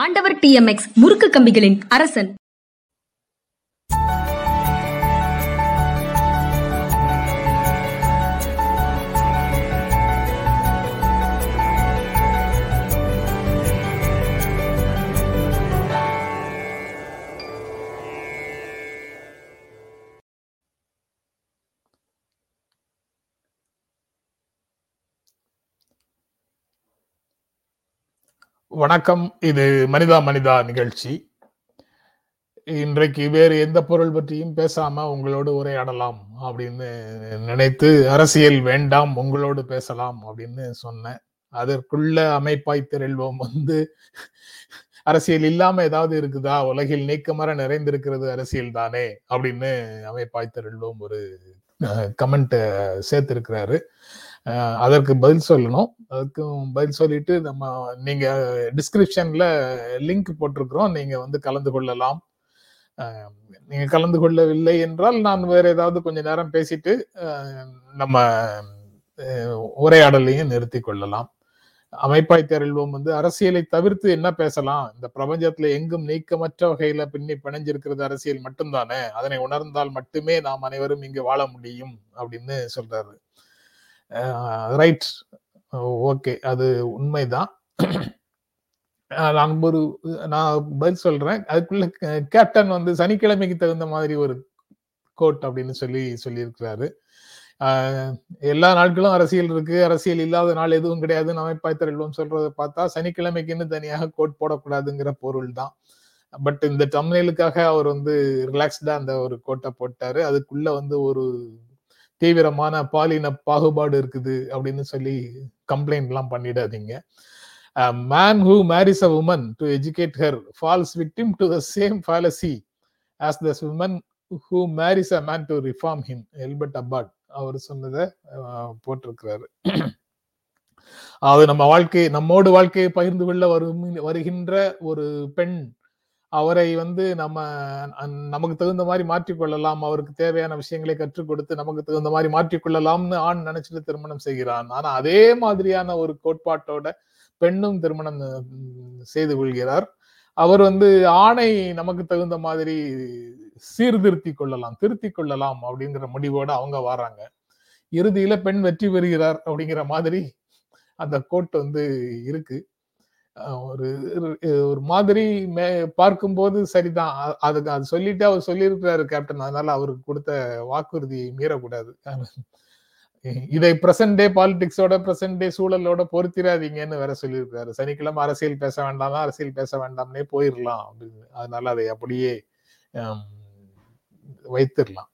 ஆண்டவர் டிஎம்எக்ஸ் முறுக்கு கம்பிகளின் அரசன். வணக்கம். இது மனிதா மனிதா நிகழ்ச்சி. இன்றைக்கு வேறு எந்த பொருள் பற்றியும் பேசாம உங்களோடு உரையாடலாம் அப்படின்னு நினைத்து அரசியல் வேண்டாம் உங்களோடு பேசலாம் அப்படின்னு சொன்னேன். அதற்குள்ள அமைப்பாய் திரள்வோம். வந்து அரசியல் இல்லாம ஏதாவது இருக்குதா? உலகில் நீக்கமர நிறைந்திருக்கிறது அரசியல் தானே அப்படின்னு அமைப்பாய் திரள்வோம் ஒரு கமெண்ட் சேர்த்திருக்கிறாரு. அதற்கு பதில் சொல்லணும். அதுக்கும் பதில் சொல்லிட்டு நம்ம நீங்க டிஸ்கிரிப்ஷன்ல லிங்க் போட்டிருக்கிறோம். நீங்க வந்து கலந்து கொள்ளலாம். நீங்க கலந்து கொள்ளவில்லை என்றால் நான் வேற ஏதாவது கொஞ்ச நேரம் பேசிட்டு நம்ம உரையாடலையும் நிறுத்தி கொள்ளலாம். அமைப்பாய் தேர்வோம் வந்து அரசியலை தவிர்த்து என்ன பேசலாம்? இந்த பிரபஞ்சத்துல எங்கும் நீக்கமற்ற வகையில பின்னி பிணைஞ்சிருக்கிறது அரசியல் மட்டும்தானே? அதனை உணர்ந்தால் மட்டுமே நாம் அனைவரும் இங்கு வாழ முடியும் அப்படின்னு சொல்றாரு. ரைட் ஓகே அது உண்மைதான். நான் ஒரு நான் பதில் சொல்றேன். அதுக்குள்ள கேப்டன் வந்து சனிக்கிழமைக்கு தகுந்த மாதிரி ஒரு கோட் அப்படின்னு சொல்லி சொல்லியிருக்கிறாரு. எல்லா நாட்களும் அரசியல் இருக்கு. அரசியல் இல்லாத நாள் எதுவும் கிடையாது. அமைப்பாய் திரள்வோம் சொல்றதை பார்த்தா சனிக்கிழமைக்குன்னு தனியாக கோட் போடக்கூடாதுங்கிற பொருள் தான் பட் இந்த டம்னேலுக்காக அவர் வந்து ரிலாக்ஸ்டா அந்த ஒரு கோட்டை போட்டாரு. அதுக்குள்ள வந்து ஒரு தீவிரமான பாலின பாகுபாடு இருக்குது அப்படின்னு சொல்லி கம்ப்ளைண்ட் எல்லாம் பண்ணிடாதீங்க. Man who marries a woman to educate her falls victim to the same fallacy as the woman who marries a man to reform him Elbert Hubbard அவர் சொன்னதை போட்டிருக்கிறாரு. அது நம்ம வாழ்க்கை நம்மோடு வாழ்க்கையை பகிர்ந்து கொள்ள வரும் வருகின்ற ஒரு பெண் அவரை வந்து நம்ம நமக்கு தகுந்த மாதிரி மாற்றிக்கொள்ளலாம் அவருக்கு தேவையான விஷயங்களை கற்றுக் கொடுத்து நமக்கு தகுந்த மாதிரி மாற்றிக்கொள்ளலாம்னு ஆண் நினைச்சிட்டு திருமணம் செய்கிறான். ஆனா அதே மாதிரியான ஒரு கோட்பாட்டோட பெண்ணும் திருமணம் செய்து கொள்கிறார். அவர் வந்து ஆணை நமக்கு தகுந்த மாதிரி சீர்திருத்தி கொள்ளலாம் திருத்தி கொள்ளலாம் அப்படிங்கிற முடிவோட அவங்க வராங்க. இறுதியில பெண் வெற்றி பெறுகிறார் அப்படிங்கிற மாதிரி அந்த கோட் வந்து இருக்கு. ஒரு ஒரு மாதிரி மே பார்க்கும்போது சரிதான். அதுக்கு அது சொல்லிட்டு அவர் சொல்லியிருக்கிறாரு கேப்டன் அதனால அவருக்கு கொடுத்த வாக்குறுதியை மீறக்கூடாது. இதை பிரசன்ட் டே பாலிடிக்ஸோட பிரசன்ட் டே சூழலோட பொருத்திராதீங்கன்னு வேற சொல்லியிருக்காரு சனிக்கிழமை அரசியல் பேச வேண்டாம் அரசியல் பேச வேண்டாம்னே போயிடலாம் அப்படின்னு. அதனால அதை அப்படியே வைத்திடலாம்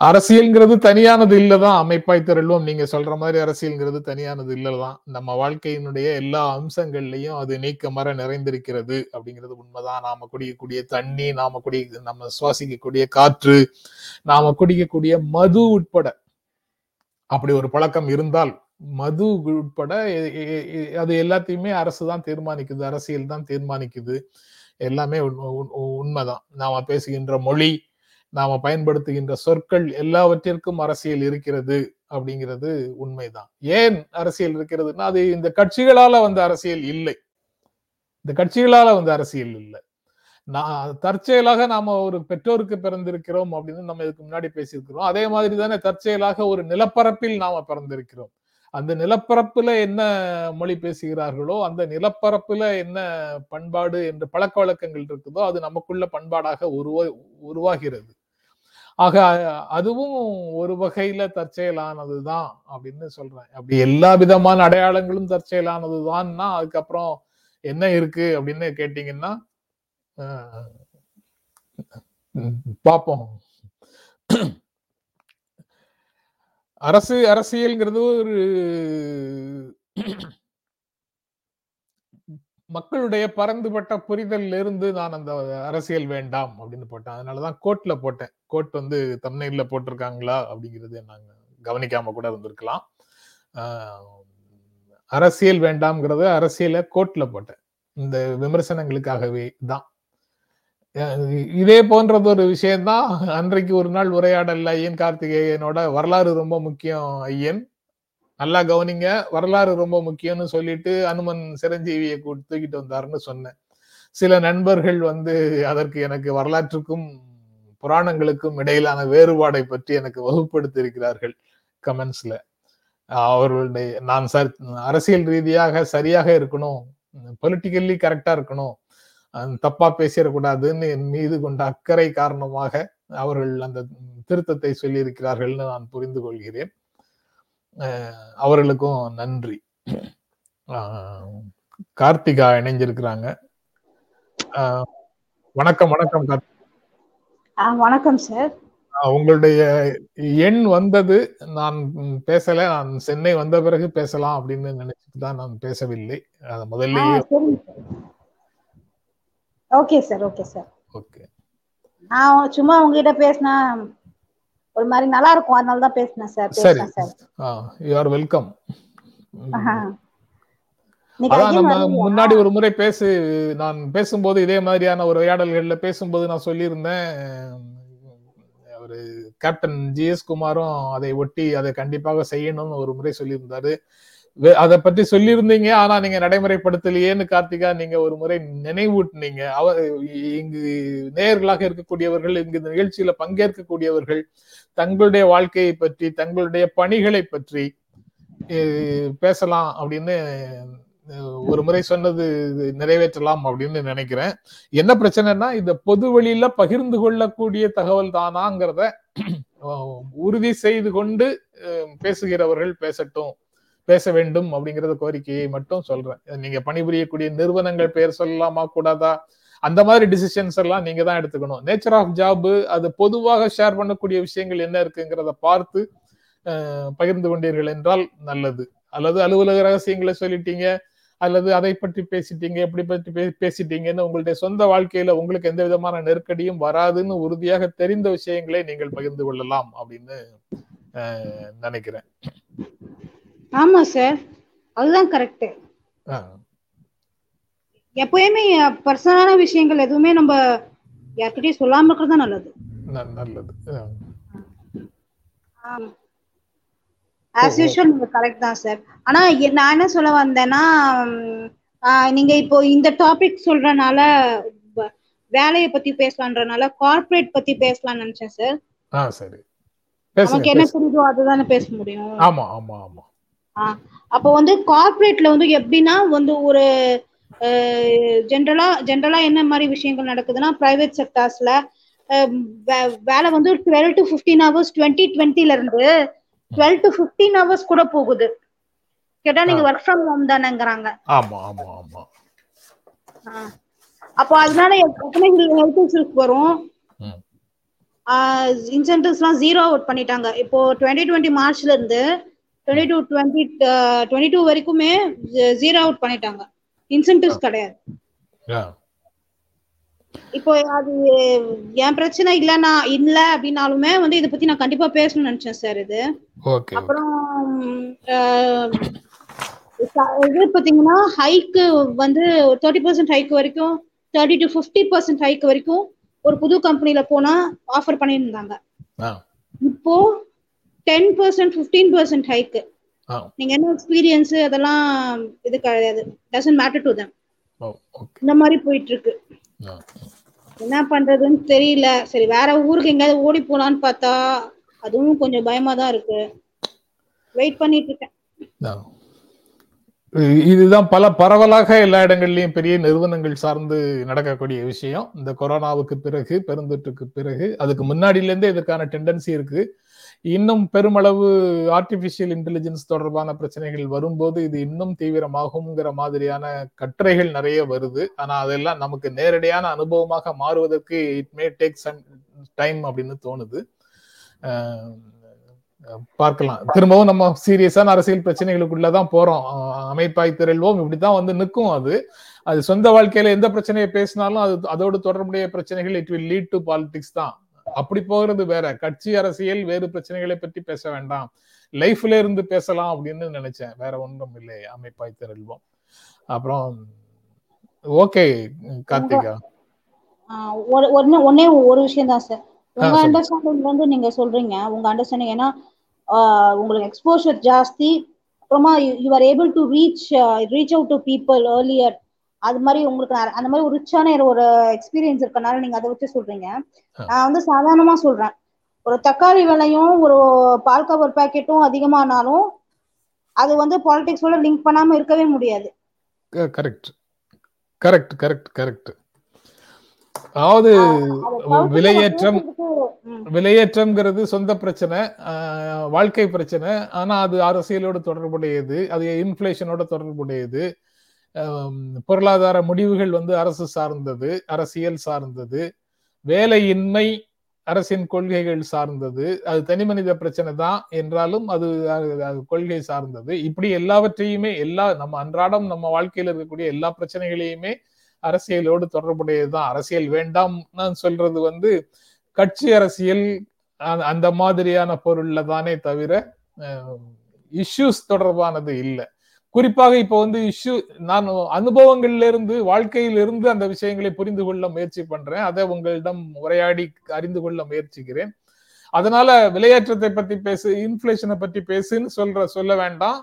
அரசியல்ங்கிறது தனியானது இல்லதான். அமைப்பாய் திரள்வோம். நீங்க சொல்ற மாதிரி அரசியல்ங்கிறது தனியானது இல்லதான். நம்ம வாழ்க்கையினுடைய எல்லா அம்சங்கள்லயும் அது நீக்க மர நிறைந்திருக்கிறது அப்படிங்கிறது உண்மைதான். நாம குடிக்கக்கூடிய தண்ணி நாம குடி நம்ம சுவாசிக்கக்கூடிய காற்று நாம குடிக்கக்கூடிய மது உட்பட. அப்படி ஒரு பழக்கம் இருந்தால் மது உட்பட அது எல்லாத்தையுமே அரசு தான் தீர்மானிக்குது. அரசியல் தான் தீர்மானிக்குது. எல்லாமே உண்மைதான். நாம பேசுகின்ற மொழி நாம பயன்படுத்துகின்ற சொற்கள் எல்லாவற்றிற்கும் அரசியல் இருக்கிறது அப்படிங்கிறது உண்மைதான். ஏன் அரசியல் இருக்கிறதுன்னா அது இந்த கட்சிகளால வந்த அரசியல் இல்லை. இந்த கட்சிகளால வந்த அரசியல் இல்லை. நான் தற்செயலாக நாம ஒரு பெற்றோருக்கு பிறந்திருக்கிறோம் அப்படின்னு நம்ம இதுக்கு முன்னாடி பேசியிருக்கிறோம். அதே மாதிரி தானே தற்செயலாக ஒரு நிலப்பரப்பில் நாம பிறந்திருக்கிறோம். அந்த நிலப்பரப்புல என்ன மொழி பேசுகிறார்களோ அந்த நிலப்பரப்புல என்ன பண்பாடு என்று பழக்க வழக்கங்கள் இருக்குதோ அது நமக்குள்ள பண்பாடாக உருவா உருவாகிறது. ஆக அதுவும் ஒரு வகையில தற்செயலானதுதான் அப்படின்னு சொல்றேன். அப்படி எல்லா விதமான அடையாளங்களும் தற்செயலானதுதான்னா அதுக்கப்புறம் என்ன இருக்கு அப்படின்னு கேட்டீங்கன்னா பார்ப்போம் அரசு அரசியல்ங்கிறது ஒரு மக்களுடைய பறந்துபட்ட புரிதல்ல இருந்து நான் அந்த அரசியல் வேண்டாம் அப்படின்னு போட்டேன். அதனாலதான் கோர்ட்ல போட்டேன். கோர்ட் வந்து தமிழ்ல போட்டிருக்காங்களா அப்படிங்கிறது நாங்க கவனிக்காம கூட இருந்திருக்கலாம். அரசியல் வேண்டாம்ங்கிறத அரசியல கோர்ட்ல போட்டேன். இந்த விமர்சனங்களுக்காகவே தான். இதே போன்றது ஒரு விஷயம்தான். அன்றைக்கு ஒரு நாள் உரையாடல் ஐயன் கார்த்திகேயனோட வரலாறு ரொம்ப முக்கியம் ஐயன். நல்லா கவனிங்க. வரலாறு ரொம்ப முக்கியம்னு சொல்லிட்டு அனுமன் சிரஞ்சீவியை தூக்கிட்டு வந்தாருன்னு சொன்னேன். சில நண்பர்கள் வந்து அதற்கு எனக்கு வரலாற்றுக்கும் புராணங்களுக்கும் இடையிலான வேறுபாடை பற்றி எனக்கு வகுப்படுத்தி இருக்கிறார்கள் கமெண்ட்ஸ்ல. அவர்களுடைய நான் சார் அரசியல் ரீதியாக சரியாக இருக்கணும் பொலிட்டிக்கல்லி கரெக்டா இருக்கணும் தப்பா பேசிடக்கூடாதுன்னு என் மீது கொண்ட அக்கறை காரணமாக அவர்கள் அந்த திருத்தத்தை சொல்லி இருக்கிறார்கள்னு நான் புரிந்து கொள்கிறேன். அவர்களுக்கும் நன்றி. கார்த்திகா இணைஞ்சிருக்கிறாங்க. வணக்கம் வணக்கம் வணக்கம் சார். உங்களுடைய எண் வந்தது நான் பேசல நான் சென்னை வந்த பிறகு பேசலாம் அப்படின்னு நினைச்சிட்டு தான் நான் பேசவில்லை. முதல்லயே okay sir okay sir. Okay. நான் சும்மா உங்ககிட்ட பேசினா ஒரு மாதிரி நல்லா இருக்கும். அதனால தான் பேசினேன் சார். சரி. யூ ஆர் வெல்கம் அதான் நம்ம? முன்னாடி ஒரு முறை பேசு நான் பேசும்போது இதே மாதிரியான ஒரு உரையாடல்கள்ல பேசும்போது நான் சொல்லியிருந்தேன். அவரு கேப்டன் ஜி எஸ் குமாரும் அதை ஒட்டி அதை கண்டிப்பாக செய்யணும்னு ஒரு முறை சொல்லியிருந்தாரு. அதை பற்றி சொல்லியிருந்தீங்க ஆனா நீங்க நடைமுறைப்படுத்தலையேன்னு கார்த்திகா நீங்க ஒரு முறை நினைவூட்டினீங்க. அவர் இங்கு நேயர்களாக இருக்கக்கூடியவர்கள் இங்கு இந்த நிகழ்ச்சியில பங்கேற்கக்கூடியவர்கள் தங்களுடைய வாழ்க்கையை பற்றி தங்களுடைய பணிகளை பற்றி பேசலாம் அப்படின்னு ஒரு முறை சொன்னது நிறைவேற்றலாம் அப்படின்னு நினைக்கிறேன். என்ன பிரச்சனைனா இந்த பொது வழியில பகிர்ந்து கொள்ளக்கூடிய தகவல் தானாங்கிறத உறுதி செய்து கொண்டு பேசுகிறவர்கள் பேசட்டும். பேச வேண்டும் அப்படிங்கறத கோரிக்கையை மட்டும் சொல்றேன். நீங்க பணிபுரியக்கூடிய நிறுவனங்கள் பெயர் சொல்லலாமா கூடாதா? அந்த மாதிரி டிசிஷன்ஸ் எல்லாம் நீங்க தான் எடுத்துக்கணும். நேச்சர் ஆஃப் ஜாப் அது பொதுவாக ஷேர் பண்ணக்கூடிய விஷயங்கள் என்ன இருக்குங்கிறத பார்த்து பகிர்ந்து கொண்டீர்கள் என்றால் நல்லது. அல்லது அலுவலக ரகசியங்களை சொல்லிட்டீங்க அல்லது அதை பற்றி பேசிட்டீங்க எப்படி பற்றி பே- பேசிட்டீங்கன்னு உங்களுடைய சொந்த வாழ்க்கையில உங்களுக்கு எந்த விதமான நெருக்கடியும் வராதுன்னு உறுதியாக தெரிந்த விஷயங்களை நீங்கள் பகிர்ந்து கொள்ளலாம் அப்படின்னு நினைக்கிறேன். ஆமா சார் அதுதான் கரெக்ட் எப்பயுமே பர்சனலான விஷயங்கள் எதுவுமே நம்ம யார்கிட்டயும் சொல்லாம இருக்கிறது நல்லது. நல்லது. ஆஸ் யூஷுவல் நீங்க கரெக்ட் தான் சார் ஆனா நான் என்ன சொல்ல வந்தேன்னா நீங்க இப்போ இந்த டாபிக் சொல்றனால வேலையை பத்தி பேசலான்றனால கார்ப்பரேட் பத்தி பேசலாம்னு நினைச்சேன் சார் ஆ சரி. நமக்கு என்ன. புரியுதோ அதுதானே பேச முடியும். ஆமா ஆமா ஆமா. அப்போ வந்து கார்ப்பரேட்ல வந்து எப்படின்னா வந்து ஒரு ஜென்ரலா ஜென்ரலா என்ன மாதிரி விஷயங்கள் நடக்குதுன்னா பிரைவேட் செக்டார்ஸ்ல வேலை வந்து twelve to fifteen hours twenty டுவெண்ட்டில இருந்து டுவெல் டு ஃபிஃப்டீன் ஹவர்ஸ் கூட போகுது. கேட்டா நீங்க ஒர்க் ஃப்ரம் ஹோம் தானேங்கிறாங்க. ஆமா ஆமா ஆமா. ஆஹ் அப்போ அதனால எத்தனை ஹெல்த் இஷ்யூஸ் வரும். இன்சென்டிவ்ஸ்லாம் ஜீரோ அவுட் பண்ணிட்டாங்க. இப்போ டுவெண்ட்டி டுவெண்ட்டி மார்ச்ல இருந்து twenty two twenty twenty two வரைக்குமே ஜீரோ அவுட் பண்ணிட்டாங்க. இன்சென்டிவ்ஸ் கிடையாது. ஆ, இப்போ அது என் பிரச்சனை இல்லைன்னா இல்ல அப்படின்னாலுமே வந்து இதை பத்தி நான் கண்டிப்பா பேசணும்னு நினைச்சேன் சார் இது. அப்புறம் இது பாத்தீங்கன்னா ஹைக்கு வந்து தேர்ட்டி பர்சன்ட் ஹைக் வரைக்கும் thirty to fifty percent hike வரைக்கும் ஒரு புது கம்பெனில போனா ஆஃபர் பண்ணியிருந்தாங்க. இப்போ ten percent fifteen percent hike நீங்க என்ன எக்ஸ்பீரியன்ஸ் அதெல்லாம் இது கிடையாது. டசன்ட் மேட்டர் டு தம் இந்த மாதிரி போயிட்டு இருக்கு என்ன பண்றதுன்னு தெரியல. சரி வேற ஊருக்கு எங்கேயாவது ஓடி போலான்னு பார்த்தா அதுவும் கொஞ்சம் பயமா தான் இருக்கு. வெயிட் பண்ணிட்டு இருக்கேன். இதுதான் பல பரவலாக எல்லா இடங்கள்லயும் பெரிய நிறுவனங்கள் சார்ந்து நடக்கக்கூடிய விஷயம். இந்த கொரோனாவுக்கு பிறகு பெருந்தொற்றுக்கு பிறகு அதுக்கு முன்னாடில இருந்தே இதுக்கான டெண்டன்சி இருக்கு. இன்னும் பெருமளவு ஆர்டிபிஷியல் இன்டெலிஜென்ஸ் தொடர்பான பிரச்சனைகள் வரும்போது இது இன்னும் தீவிரமாகுங்கிற மாதிரியான கட்டுரைகள் நிறைய வருது. ஆனா அதெல்லாம் நமக்கு நேரடியான அனுபவமாக மாறுவதற்கு it may take some time அப்படின்னு தோணுது. பார்க்கலாம். திரும்பவும் நம்ம சீரியஸான அரசியல் பிரச்சனைகளுக்குள்ளதான் போறோம். அமைப்பாய் திரள்வோம். இப்படிதான் வந்து நிற்கும் அது. அது சொந்த வாழ்க்கையில எந்த பிரச்சனையை பேசினாலும் அது அதோடு தொடர்புடைய பிரச்சனைகள் it will lead to politics தான். அப்படி போகிறது வேற. கட்சி அரசியல் வேறு பிரச்சனைகளை பற்றி பேச வேண்டாம். லைஃப்ல இருந்து பேசலாம் அப்படின்னு நினைச்சேன். வேற ஒன்றும் இல்லை அமைப்பாய் திரள்வோம். அப்புறம் ஓகே கார்த்திகா. ஒரு ஒன்னு ஒரு விஷயம் தான் சார். உங்க. அண்டர்ஸ்டாண்டிங் வந்து நீங்க சொல்றீங்க. உங்க அண்டர்ஸ்டாண்டிங் ஏன்னா உங்களுக்கு எக்ஸ்போஷர் ஜாஸ்தி. அப்புறமா you are able to reach reach out to people earlier அது மாதிரி உங்களுக்கு அந்த மாதிரி ஒரு ரிச்சான ஒரு எக்ஸ்பீரியன்ஸ் இருக்கனால நீங்க அதை வச்சு சொல்றீங்க. நான் வந்து சாதாரணமா சொல்றேன். ஒரு தக்காளி விலையும் ஒரு பால் கவர் பாக்கெட்டும் அதிகமானாலும் அது வந்து பாலிடிக்ஸோட லிங்க் பண்ணாம இருக்கவே முடியாது. கரெக்ட் கரெக்ட் கரெக்ட் கரெக்ட் அதாவது விலையேற்றம் விலையேற்றம்ங்கிறது சொந்த பிரச்சனை வாழ்க்கை பிரச்சனை. ஆனா அது அரசியலோடு தொடர்புடையது அது இன்ஃபிளேஷனோட தொடர்புடையது. பொருளாதார முடிவுகள் வந்து அரசு சார்ந்தது அரசியல் சார்ந்தது வேலையின்மை அரசின் கொள்கைகள் சார்ந்தது அது தனி மனித பிரச்சனை தான் என்றாலும் அது கொள்கை சார்ந்தது. இப்படி எல்லாவற்றையுமே எல்லா நம்ம அன்றாடம் நம்ம வாழ்க்கையில் இருக்கக்கூடிய எல்லா பிரச்சனைகளையுமே அரசியலோடு தொடர்புடையதுதான். அரசியல் வேண்டாம் நான் சொல்றது வந்து கட்சி அரசியல் அந்த மாதிரியான பொருள்ல தானே தவிர இஷ்யூஸ் தொடர்பானது இல்லை. குறிப்பாக இப்போ வந்து இஷ்யூ நான் அனுபவங்களிலிருந்து இருந்து அந்த விஷயங்களை புரிந்து கொள்ள முயற்சி பண்றேன். அதை உங்களிடம் உரையாடி அறிந்து கொள்ள முயற்சிக்கிறேன். அதனால விலையேற்றத்தை பத்தி பேசு இன்ஃபிளேஷனை பத்தி பேசுன்னு சொல்ற சொல்ல வேண்டாம்.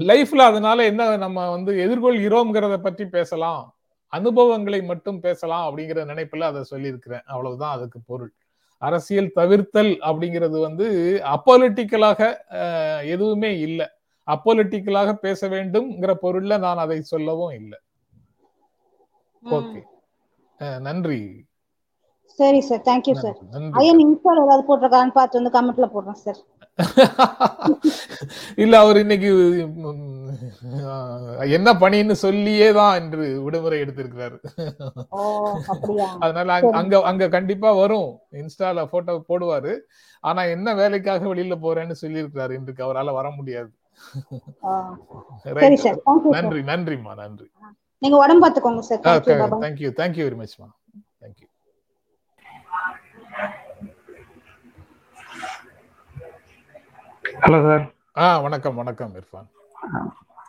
லைஃப்ல அதனால என்ன நம்ம வந்து எதிர்கொள்கிறோம்ங்கிறத பற்றி பேசலாம். அனுபவங்களை மட்டும் பேசலாம் அப்படிங்கிற நினைப்புல அதை சொல்லியிருக்கிறேன். அவ்வளவுதான் அதுக்கு பொருள். அரசியல் தவிர்த்தல் அப்படிங்கிறது வந்து அப்பாலிட்டிக்கலாக எதுவுமே இல்லை. அப்பொலிட்டிக்கலாக பேச வேண்டும்ங்கிற பொருள்ல நான் அதை சொல்லவும் இல்லை. ஓகே. நன்றி. சரி சார் தேங்க்யூ சார் ஐயன் இன்ஸ்டால் ஏதாவது போட்டிருக்கான்னு பார்த்து வந்து கமெண்ட்ல போடுறேன் சார் இல்ல அவர் இன்னைக்கு என்ன பணின்னு சொல்லியே தான் என்று விடுமுறை எடுத்திருக்கிறாரு. ஓ அப்படியா? அதனால அங்க- அங்க அங்க கண்டிப்பா வரும். இன்ஸ்டால போட்டோ போடுவாரு. ஆனா என்ன வேலைக்காக வெளியில போறேன்னு சொல்லியிருக்கிறாரு இன்றைக்கு அவரால வர முடியாது. சரி. சார் நன்றி நன்றிம்மா நன்றி. நீங்க உடம்பு பார்த்துக்கோங்க sir thank you Baba thank you thank you very மச்மா thank you hello sir ஆ வணக்கம் வணக்கம் இர்ஃபான்.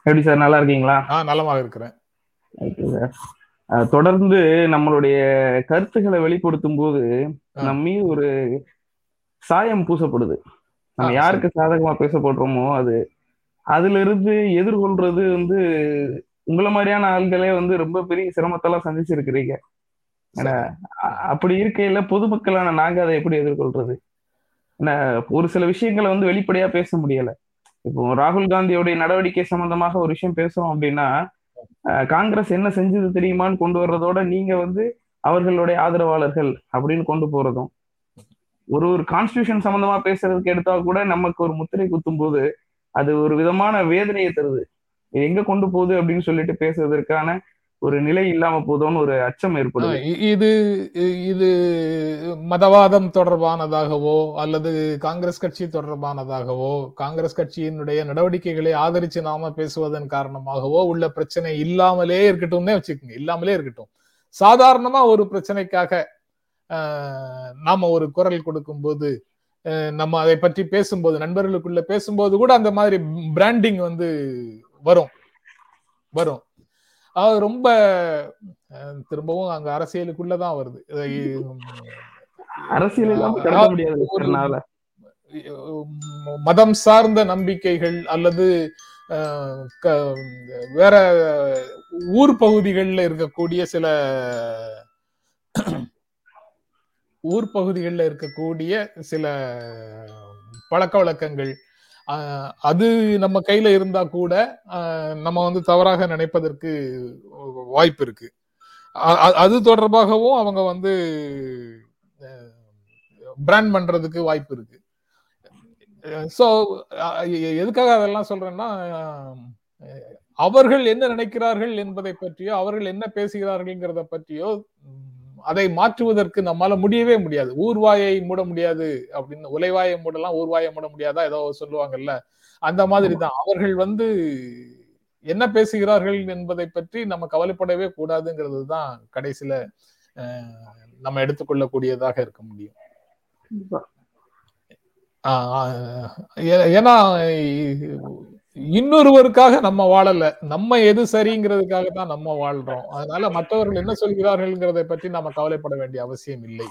எப்படி சார் நல்லா இருக்கீங்களா? ஆ நலமாக இருக்கிறேன். சார் தொடர்ந்து நம்மளுடைய கருத்துக்களை வெளிப்படுத்தும் போது. நம்ம ஒரு சாயம் பூசப்படுது. நம்ம யாருக்கு சாதகமா பேசப்படுறோமோ அது அதுல இருந்து எதிர்கொள்றது வந்து உங்களை மாதிரியான ஆள்களே வந்து ரொம்ப பெரிய சிரமத்தெல்லாம் சந்திச்சிருக்கிறீங்க. அப்படி இருக்கையில பொதுமக்களான நாங்க அதை எப்படி எதிர்கொள்றது? ஒரு சில விஷயங்களை வந்து வெளிப்படையா பேச முடியல. இப்போ ராகுல் காந்தியோடைய நடவடிக்கை சம்பந்தமாக ஒரு விஷயம் பேசுறோம் அப்படின்னா காங்கிரஸ் என்ன செஞ்சது தெரியுமான்னு கொண்டு வர்றதோட நீங்க வந்து அவர்களுடைய ஆதரவாளர்கள் அப்படின்னு கொண்டு போறதும். ஒரு ஒரு கான்ஸ்டியூஷன் சம்பந்தமா பேசுறதுக்கு எடுத்தா கூட நமக்கு ஒரு முத்திரை குத்தும் போது அது ஒரு விதமான வேதனையை தருது. இது எங்க கொண்டு போகுது அப்படின்னு சொல்லிட்டு பேசுவதற்கான ஒரு நிலை இல்லாம போதோன்னு ஒரு அச்சம் இ- இது இது மதவாதம் தொடர்பானதாகவோ அல்லது காங்கிரஸ் கட்சி தொடர்பானதாகவோ காங்கிரஸ் கட்சியினுடைய நடவடிக்கைகளை ஆதரிச்சு நாம பேசுவதன் காரணமாகவோ உள்ள பிரச்சனை இல்லாமலே இருக்கட்டும்னே வச்சுக்கோங்க. இல்லாமலே இருக்கட்டும். சாதாரணமா ஒரு பிரச்சனைக்காக ஆஹ், நாம ஒரு குரல் கொடுக்கும்போது நம்ம அதை பற்றி பேசும்போது நண்பர்களுக்குள்ள பேசும்போது கூட அந்த மாதிரி பிராண்டிங் வந்து வரும். வரும். அது ரொம்ப திரும்பவும் அங்க அரசியலுக்குள்ளதான் வருது. அரசியல் மதம் சார்ந்த நம்பிக்கைகள் அல்லது வேற ஊர் பகுதிகளில் இருக்கக்கூடிய சில ஊர் பகுதிகளில் இருக்கக்கூடிய சில பழக்க வழக்கங்கள் அது நம்ம கையில இருந்தா கூட நம்ம வந்து தவறாக நினைப்பதற்கு வாய்ப்பு இருக்கு. அது தொடர்பாகவும் அவங்க வந்து பிராண்ட் பண்றதுக்கு வாய்ப்பு இருக்கு. ஸோ எதுக்காக அதெல்லாம் சொல்றேன்னா அவர்கள் என்ன நினைக்கிறார்கள் என்பதை பற்றியோ அவர்கள் என்ன பேசுகிறார்கள்ங்கிறத பற்றியோ அதை மாற்றுவதற்கு நம்மால முடியவே முடியாது. ஊர்வாயை மூட முடியாது அப்படின்னு உலைவாயை மூடலாம் ஊர்வாயை மூட முடியாதா ஏதோ சொல்லுவாங்கல்ல? அந்த மாதிரி தான் அவர்கள் வந்து என்ன பேசுகிறார்கள் என்பதை பற்றி நம்ம கவலைப்படவே கூடாதுங்கிறது தான் கடைசியில நம்ம எடுத்துக்கொள்ளக்கூடியதாக இருக்க முடியும். ஏன்னா இன்னொருவருக்காக நம்ம வாழல. நம்ம எது சரிங்கிறதுக்காக தான் நம்ம வாழ்றோம். அதனால மற்றவர்கள் என்ன சொல்கிறார்கள்ங்கிறதை பற்றி நம்ம கவலைப்பட வேண்டிய அவசியம் இல்லை.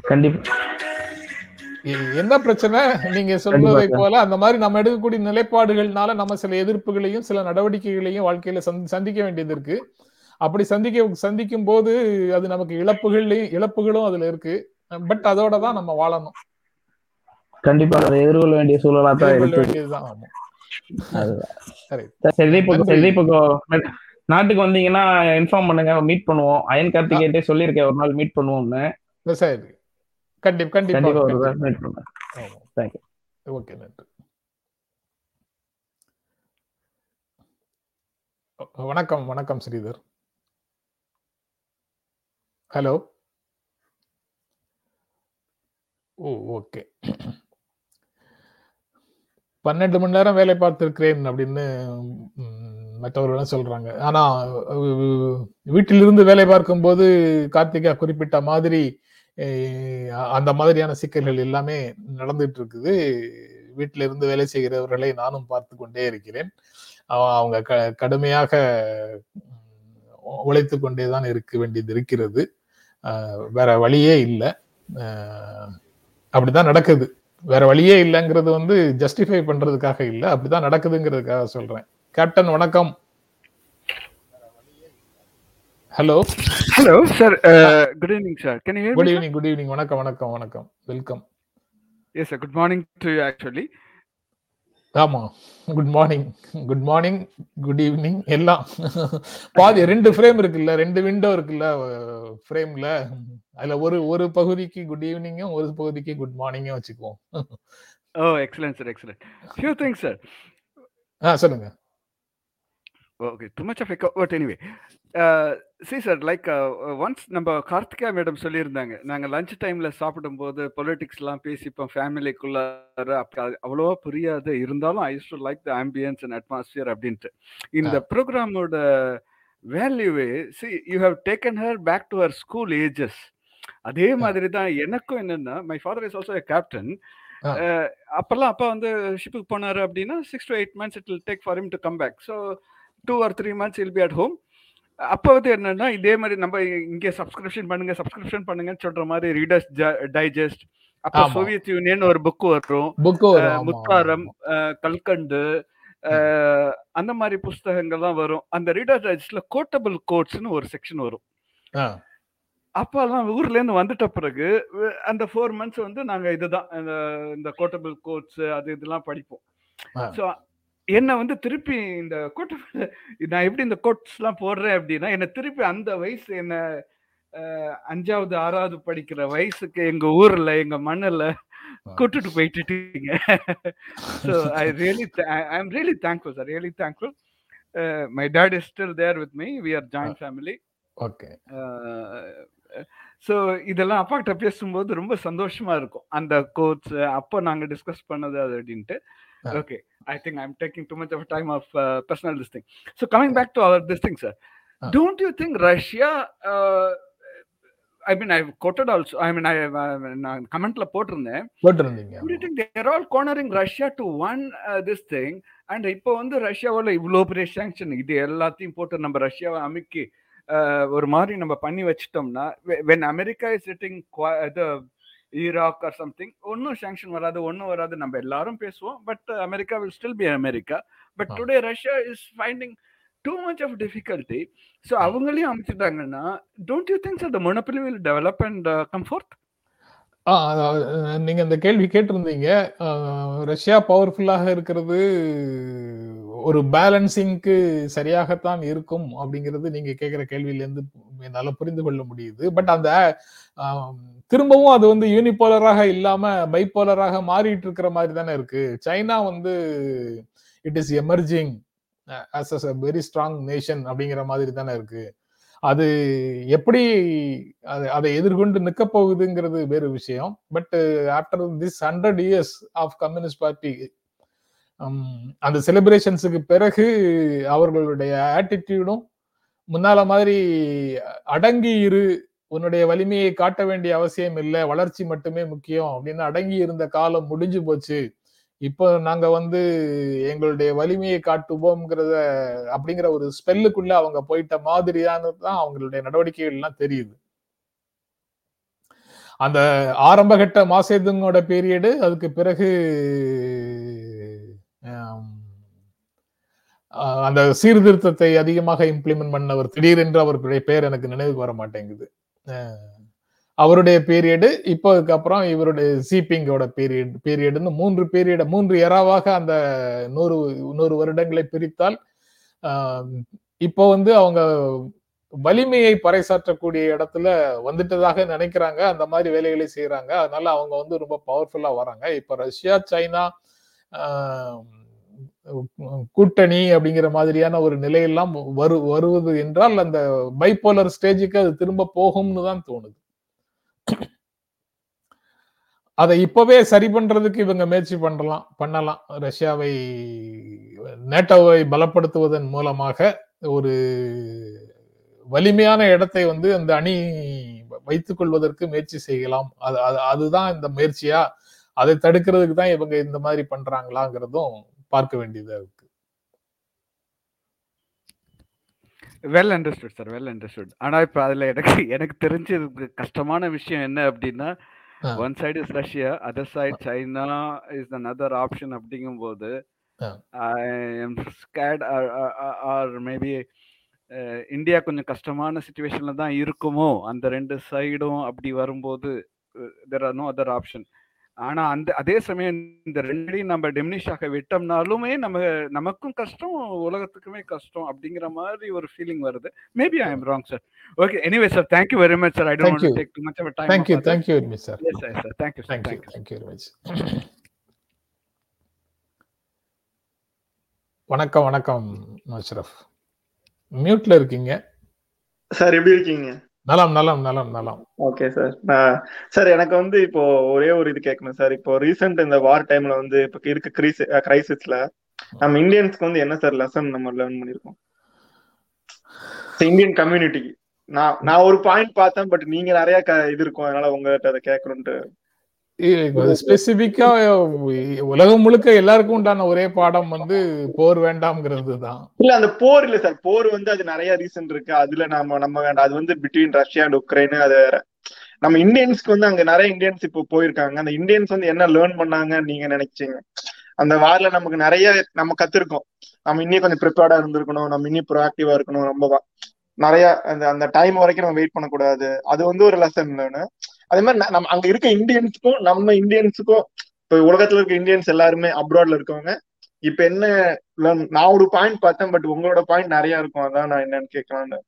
கண்டிப்பா. என்ன பிரச்சனை? நீங்க சொல்வதை போல அந்த மாதிரி நம்ம எடுக்கக்கூடிய நிலைப்பாடுகள்னால நம்ம சில எதிர்ப்புகளையும் சில நடவடிக்கைகளையும் வாழ்க்கையில சந்தி- சந்திக்க வேண்டியது இருக்கு. அப்படி சந்திக்க சந்திக்கும் போது அது நமக்கு இழப்புகள்லையும் இழப்புகளும் அதுல இருக்கு. பட் அதோட தான் நம்ம வாழணும். கண்டிப்பா அதை எதிர்கொள்ள வேண்டிய சூழலா தான் இருக்கு. சரி. நாட்டுக்கு வந்தீங்கன்னா இன்ஃபார்ம் பண்ணுங்க மீட் பண்ணுவோம். அயன் கார்த்திகேட்டே சொல்லியிருக்கேன் ஒரு நாள் மீட் பண்ணுவோம்னு. சரி. கண்டிப்பா கண்டிப்பா. ஒரு நாள் மீட் பண்ணுவேன். ஓகே நன்றி. வணக்கம் வணக்கம் ஸ்ரீதர். ஹலோ ஓ ஓகே. பன்னெண்டு மணி நேரம் வேலை பார்த்திருக்கிறேன் அப்படின்னு மற்றவர்களும் சொல்றாங்க. ஆனா வீட்டிலிருந்து வேலை பார்க்கும்போது கார்த்திகா குறிப்பிட்ட மாதிரி அந்த மாதிரியான சிக்கல்கள் எல்லாமே நடந்துட்டு இருக்குது. வீட்டில இருந்து வேலை செய்கிறவர்களை நானும் பார்த்து கொண்டே இருக்கிறேன். அவங்க க கடுமையாக உழைத்து கொண்டே தான் இருக்க வேண்டியது இருக்கிறது. வேற வழியே இல்லை. அப்படிதான் நடக்குது. வேற வழியே இல்லைங்கிறது வந்து ஜஸ்டிஃபை பண்றதுக்காக இல்ல அப்படிதான் நடக்குதுங்கிறதுக்காக சொல்றேன் கேப்டன் வணக்கம் hello Hello, sir. Good evening, sir. Can you hear good? Evening good evening வணக்கம் வணக்கம் வணக்கம் welcome Yes, sir. Good morning to you, actually. ஆமா good morning good morning good evening எல்லாம் பாதி ரெண்டு ஃப்ரேம் இருக்குல்ல ரெண்டு விண்டோ இருக்குல்ல ஃப்ரேம்ல அதுல ஒரு ஒரு பகுதிக்கு குட் ஈவினிங்கும் ஒரு பகுதிக்கு குட் மார்னிங்கும் வச்சுக்குவோம் Oh, excellent, sir. Excellent. Few things, sir. ஆ சொல்லுங்க A. co- But anyway, uh, see, sir, like uh, uh, once நம்ம கார்த்திகா மேடம் சொல்லியிருந்தாங்க நாங்கள் லஞ்ச் டைம்ல சாப்பிடும்போது பொலிட்டிக்ஸ்லாம் பேசிப்போம் ஃபேமிலிக்குள்ளார அவ்வளோவா புரியாது. இருந்தாலும் I do like the ambience and atmosphere அப்படின்ட்டு. இந்த ப்ரோக்ராமோட வேல்யூவே see you have taken her back to her school ages அதே மாதிரி தான் எனக்கும் என்னன்னா my father is also captain ஆ. அப்பெல்லாம் அப்பா வந்து ஷிப்புக்கு போனாரு அப்படின்னா six to eight months it will take for him to come back so two or three months I'll be at home அப்போ வந்து என்னன்னா இதே மாதிரி நம்ம இங்கே சப்ஸ்கிரிப்ஷன் பண்ணுங்க சப்ஸ்கிரிப்ஷன் பண்ணுங்கன்னு சொல்ற மாதிரி ரீடர்ஸ் டைஜஸ்ட் அப்போ. சோவியத் யூனியன் ஒரு புக் வரும். முத்தாரம் கல்கண்டு அந்த மாதிரி புஸ்தகங்கள் தான் வரும். அந்த ரீடர் டைஜஸ்ட்ல கோட்டபிள் கோட்ஸ்னு ஒரு செக்ஷன் வரும். அப்பெல்லாம் ஊர்ல இருந்து வந்துட்ட பிறகு அந்த ஃபோர் மந்த்ஸ் வந்து நாங்க இதுதான் இந்த கோட்டபிள் கோட்ஸ் அது இதெல்லாம் படிப்போம். ஸோ என்ன வந்து திருப்பி இந்த கோட்டபிள் நான் எப்படி இந்த கோட்ஸ் எல்லாம் போடுறேன் அப்படின்னா என்ன திருப்பி அந்த வயசு என்ன அஞ்சாவது ஆறாவது படிக்கிற வயசுக்கு எங்க ஊர்ல எங்க மண்ணுல கூட்டிட்டு போயிட்டுட்டீங்க so I really I am really thankful sir really thankful my dad is still there with me we are joint family okay so இதெல்லாம் அப்பா கிட்ட பேசும்போது ரொம்ப சந்தோஷமா இருக்கும். அந்த கோட்ஸ் அப்போ நாங்க டிஸ்கஸ் பண்ணது அது அப்படின்ட்டு. Ah. Okay I think I'm taking too much of time of personal this thing so coming back to our this thing sir Ah. Don't you think Russia I mean I quoted also I mean I நான் கமெண்ட்ல போட்டிருந்தேன் போட்டிருந்தீங்க you think all cornering Russia to one uh, this thing? And இப்போ வந்து ரஷ்யாவில் இவ்வளோ பெரிய sanction இது எல்லாத்தையும் போட்டு நம்ம ரஷ்யாவை அமுக்கி uh, ஒரு மாதிரி நம்ம பண்ணி வச்சிட்டோம்னா வென் அமெரிக்கா இஸ் சிட்டிங் இது ஈராக் ஆர் சம்திங் ஒன்றும் சாங்ஷன் வராது ஒன்றும் வராது நம்ம எல்லாரும் பேசுவோம் but America will still be America but. Today Russia is finding too much of difficulty so அவங்களையும் அமைச்சிட்டாங்கன்னா don't you think the monopoly will develop and comfort நீங்க இந்த கேள்வி கேட்டிருந்தீங்க. ரஷ்யா பவர்ஃபுல்லாக இருக்கிறது ஒரு பேலன்சிங்க்கு சரியாகத்தான் இருக்கும் அப்படிங்கிறது நீங்க கேட்கிற கேள்வியிலேருந்து என்னால் என்னால புரிந்து கொள்ள முடியுது. பட் அந்த திரும்பவும் அது வந்து யூனிபோலராக இல்லாம பைபோலராக மாறிட்டு இருக்கிற மாதிரி தானே இருக்கு. சைனா வந்து it is emerging as a very strong nation அப்படிங்கிற மாதிரி தானே இருக்கு. அது எப்படி அது அதை எதிர்கொண்டு நிற்க போகுதுங்கிறது வேறு விஷயம். But after this hundred years of communist party அந்த செலிப்ரேஷன்ஸுக்கு பிறகு அவர்களுடைய ஆட்டிடியூடும் முன்னால மாதிரி அடங்கி இரு உன்னுடைய வலிமையை காட்ட வேண்டிய அவசியம் இல்லை வளர்ச்சி மட்டுமே முக்கியம் அப்படின்னு அடங்கி இருந்த காலம் முடிஞ்சு போச்சு. இப்போ நாங்க வந்து எங்களுடைய வலிமையை காட்டுவோம்ங்கிறத அப்படிங்கிற ஒரு ஸ்பெல்லுக்குள்ள அவங்க போயிட்ட மாதிரியானது தான் அவங்களுடைய நடவடிக்கைகள் எல்லாம் தெரியுது. அந்த ஆரம்பகட்ட மாசேதுங்கோட பீரியடு அதுக்கு பிறகு அந்த சீர்திருத்தத்தை அதிகமாக இம்ப்ளிமெண்ட் பண்ணவர் திடீரென்று அவருடைய பேர் எனக்கு நினைவுக்கு வர மாட்டேங்குது அவருடைய பீரியடு இப்போ அதுக்கப்புறம் இவருடைய சீப்பிங்கோட பீரியட் பீரியடுன்னு மூன்று பீரியட மூன்று எராவாக அந்த நூறு நூறு வருடங்களை பிரித்தால் இப்போ வந்து அவங்க வலிமையை பறைசாற்றக்கூடிய இடத்துல வந்துட்டதாக நினைக்கிறாங்க. அந்த மாதிரி வேலைகளை செய்யறாங்க அதனால அவங்க வந்து ரொம்ப பவர்ஃபுல்லா வராங்க. இப்ப ரஷ்யா சைனா கூட்டணி அப்படிங்கிற மாதிரியான ஒரு நிலையெல்லாம் வரு வருவது என்றால் அந்த பைப்போலர் ஸ்டேஜுக்கு அது திரும்ப போகும்னு தான் தோணுது. அதை இப்பவே சரி பண்றதுக்கு இவங்க முயற்சி பண்ணலாம் பண்ணலாம். ரஷ்யாவை நேட்டோவை பலப்படுத்துவதன் மூலமாக ஒரு வலிமையான இடத்தை வந்து அந்த அணி வைத்துக் கொள்வதற்கு முயற்சி செய்யலாம். அது அது- அதுதான் இந்த முயற்சியா? அதை தடுக்கிறதுக்கு தான் இவங்க இந்த மாதிரி பண்றாங்களாங்கிறதும் பார்க்க வேண்டியதாக இருக்கு. Well understood sir well understood ஆனா இப்ப அதுல எனக்கு எனக்கு தெரிஞ்ச கஷ்டமான விஷயம் என்ன அப்படின்னா. One side is Russia other side China is another option am scared or maybe India கொஞ்சம் கஷ்டமான சுச்சுவேஷன்ல தான் இருக்குமோ? அந்த ரெண்டு சைடும் அப்படி வரும்போது there are no other option ஆனா அந்த அதே சமயம் இந்த ரெண்டையும் நம்ம டெமினிஷ் ஆக விட்டோம்னாலுமே நம்ம நமக்கும் கஷ்டம் உலகத்துக்குமே கஷ்டம் அப்படிங்கிற மாதிரி ஒரு ஃபீலிங் வருது. Maybe I am wrong sir okay anyway sir thank you very much sir I don't. Take too much of time thank you thank you very much sir yes sir thank you sir thank you thank you thank you very much வணக்கம் வணக்கம் அஷ்ரஃப் மியூட்ல இருக்கீங்க. Sir எப்படி இருக்கீங்க? நலம் நலம் நலம் நலம். Okay sir sir எனக்கு வந்து இப்போ ஒரே ஒரு இது கேட்கணும் சார் இப்போ ரீசெண்ட் இந்த வார் டைம்ல வந்து இப்போ இருக்க கிரீஸ் கிரைசிஸ்ல நம்ம இந்தியன்ஸ்க்கு வந்து என்ன சார் லெசன் நம்ம லேர்ன் பண்ணிருக்கோம்? இந்தியன் கம்யூனிட்டிக்கு நான் நான் ஒரு பாயிண்ட் பார்த்தேன் பட் நீங்க நிறைய க- இது இருக்கும். அதனால உங்ககிட்ட அதை கேட்கணும்ட்டு ஸ்பெசிபிக்கா உலகம் முழுக்க எல்லாருக்கும் உண்டான ஒரே பாடம் வந்து போர் வேண்டாம்ங்கிறது தான். இல்ல அந்த போர் இல்ல சார். போர் வந்து அது நிறைய ரீசன் இருக்கு. அதுல நம்ம நம்ம வேண்டாம். அது வந்து பிட்வீன் ரஷ்யா அண்ட் உக்ரைன் அது வேற. நம்ம இந்தியன்ஸ்க்கு வந்து அங்க நிறைய இந்தியன்ஸ் இப்போ போயிருக்காங்க. அந்த இந்தியன்ஸ் வந்து என்ன லேர்ன் பண்ணாங்கன்னு நீங்க நினைச்சீங்க? அந்த வார்ல நமக்கு நிறைய நம்ம கத்திருக்கோம். நம்ம இன்னும் கொஞ்சம் ப்ரிப்பேர்டா இருந்திருக்கணும். நம்ம இன்னும் ப்ரோஆக்டிவா இருக்கணும். ரொம்ப நிறைய அந்த அந்த டைம் வரைக்கும் நம்ம வெயிட் பண்ணக்கூடாது. அது வந்து ஒரு லெசன் அதே மாதிரி நம்ம அங்க இருக்க இந்தியன்ஸுக்கும் நம்ம இந்தியன்ஸுக்கும் இப்போ உலகத்துல இருக்க இந்தியன்ஸ் எல்லாருமே அப்ராட்ல இருக்கவங்க. இப்ப என்ன நான் ஒரு பாயிண்ட் பார்த்தேன் பட் உங்களோட பாயிண்ட் நிறைய இருக்கும். அதான் நான் என்னன்னு கேட்கலான்னு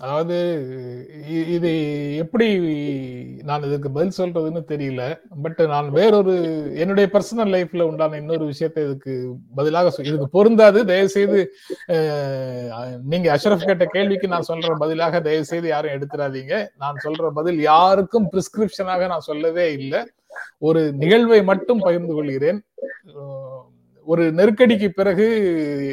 அதாவது இது எப்படி நான் இதுக்கு பதில் சொல்றதுன்னு தெரியல. பட் நான் வேறொரு என்னுடைய பர்சனல் லைஃப்ல உண்டான இன்னொரு விஷயத்தை இதுக்கு பதிலாக சொல்- இதுக்கு பொருந்தாது. தயவு செய்து நீங்க அஷ்ரஃப் கேட்ட கேள்விக்கு நான் சொல்ற பதிலாக தயவு செய்து யாரும் எடுத்துடாதீங்க நான் சொல்ற பதில் யாருக்கும் பிரிஸ்கிரிப்ஷனாக நான் சொல்லவே இல்லை. ஒரு நிகழ்வை மட்டும் பகிர்ந்து கொள்கிறேன். ஒரு நெருக்கடிக்கு பிறகு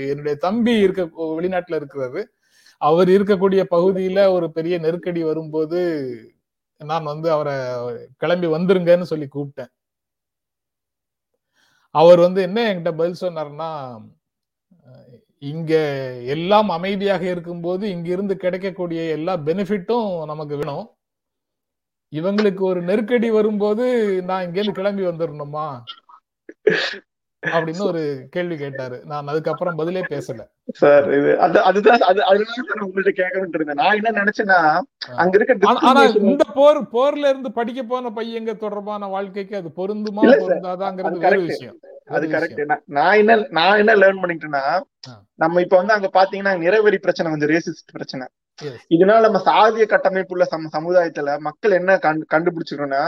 என்னுடைய தம்பி இருக்க வெளிநாட்டுல இருக்கிறது அவர் இருக்கக்கூடிய பகுதியில ஒரு பெரிய நெருக்கடி வரும்போது நான் வந்து அவரை கிளம்பி வந்துருங்கன்னு சொல்லி கூப்பிட்டேன். அவர் வந்து என்ன என்கிட்ட பதில் சொன்னார்னா இங்க எல்லாம் அமைதியாக இருக்கும்போது இங்கிருந்து கிடைக்கக்கூடிய எல்லா பெனிஃபிட்டும் நமக்கு வேணும். இவங்களுக்கு ஒரு நெருக்கடி வரும்போது நான் இங்கேருந்து கிளம்பி வந்துடணுமா அப்படின்னு ஒரு கேள்வி கேட்டாரு நான் அதுக்கப்புறம் பதிலே பேசல சார் இது அது அதுதான் அது அதனால உங்கள்ட்ட கேட்கணும்னு இருந்தேன் நான் என்ன நினைச்சேன்னா அங்க இருக்க ஆனா- இந்த போர் போர்ல இருந்து படிக்க போன பையங்க தொடர்பான வாழ்க்கைக்கு அது பொருந்துமா. பொருந்தாதாங்கிறது வேற correct. விஷயம் அது கரெக்ட். நான் என்ன நான் என்ன லேர்ன் பண்ணிக்கிட்டேன்னா ஆ. நம்ம இப்ப வந்து அங்க பாத்தீங்கன்னா நிறவெறி பிரச்சனை கொஞ்சம் ரேசிஸ்ட் பிரச்சனை. இதனால நம்ம சாதிய கட்டமைப்புள்ள சம சமுதாயத்துல மக்கள் என்ன கண்டு கண்டுபிடிச்சிருக்கோம்னா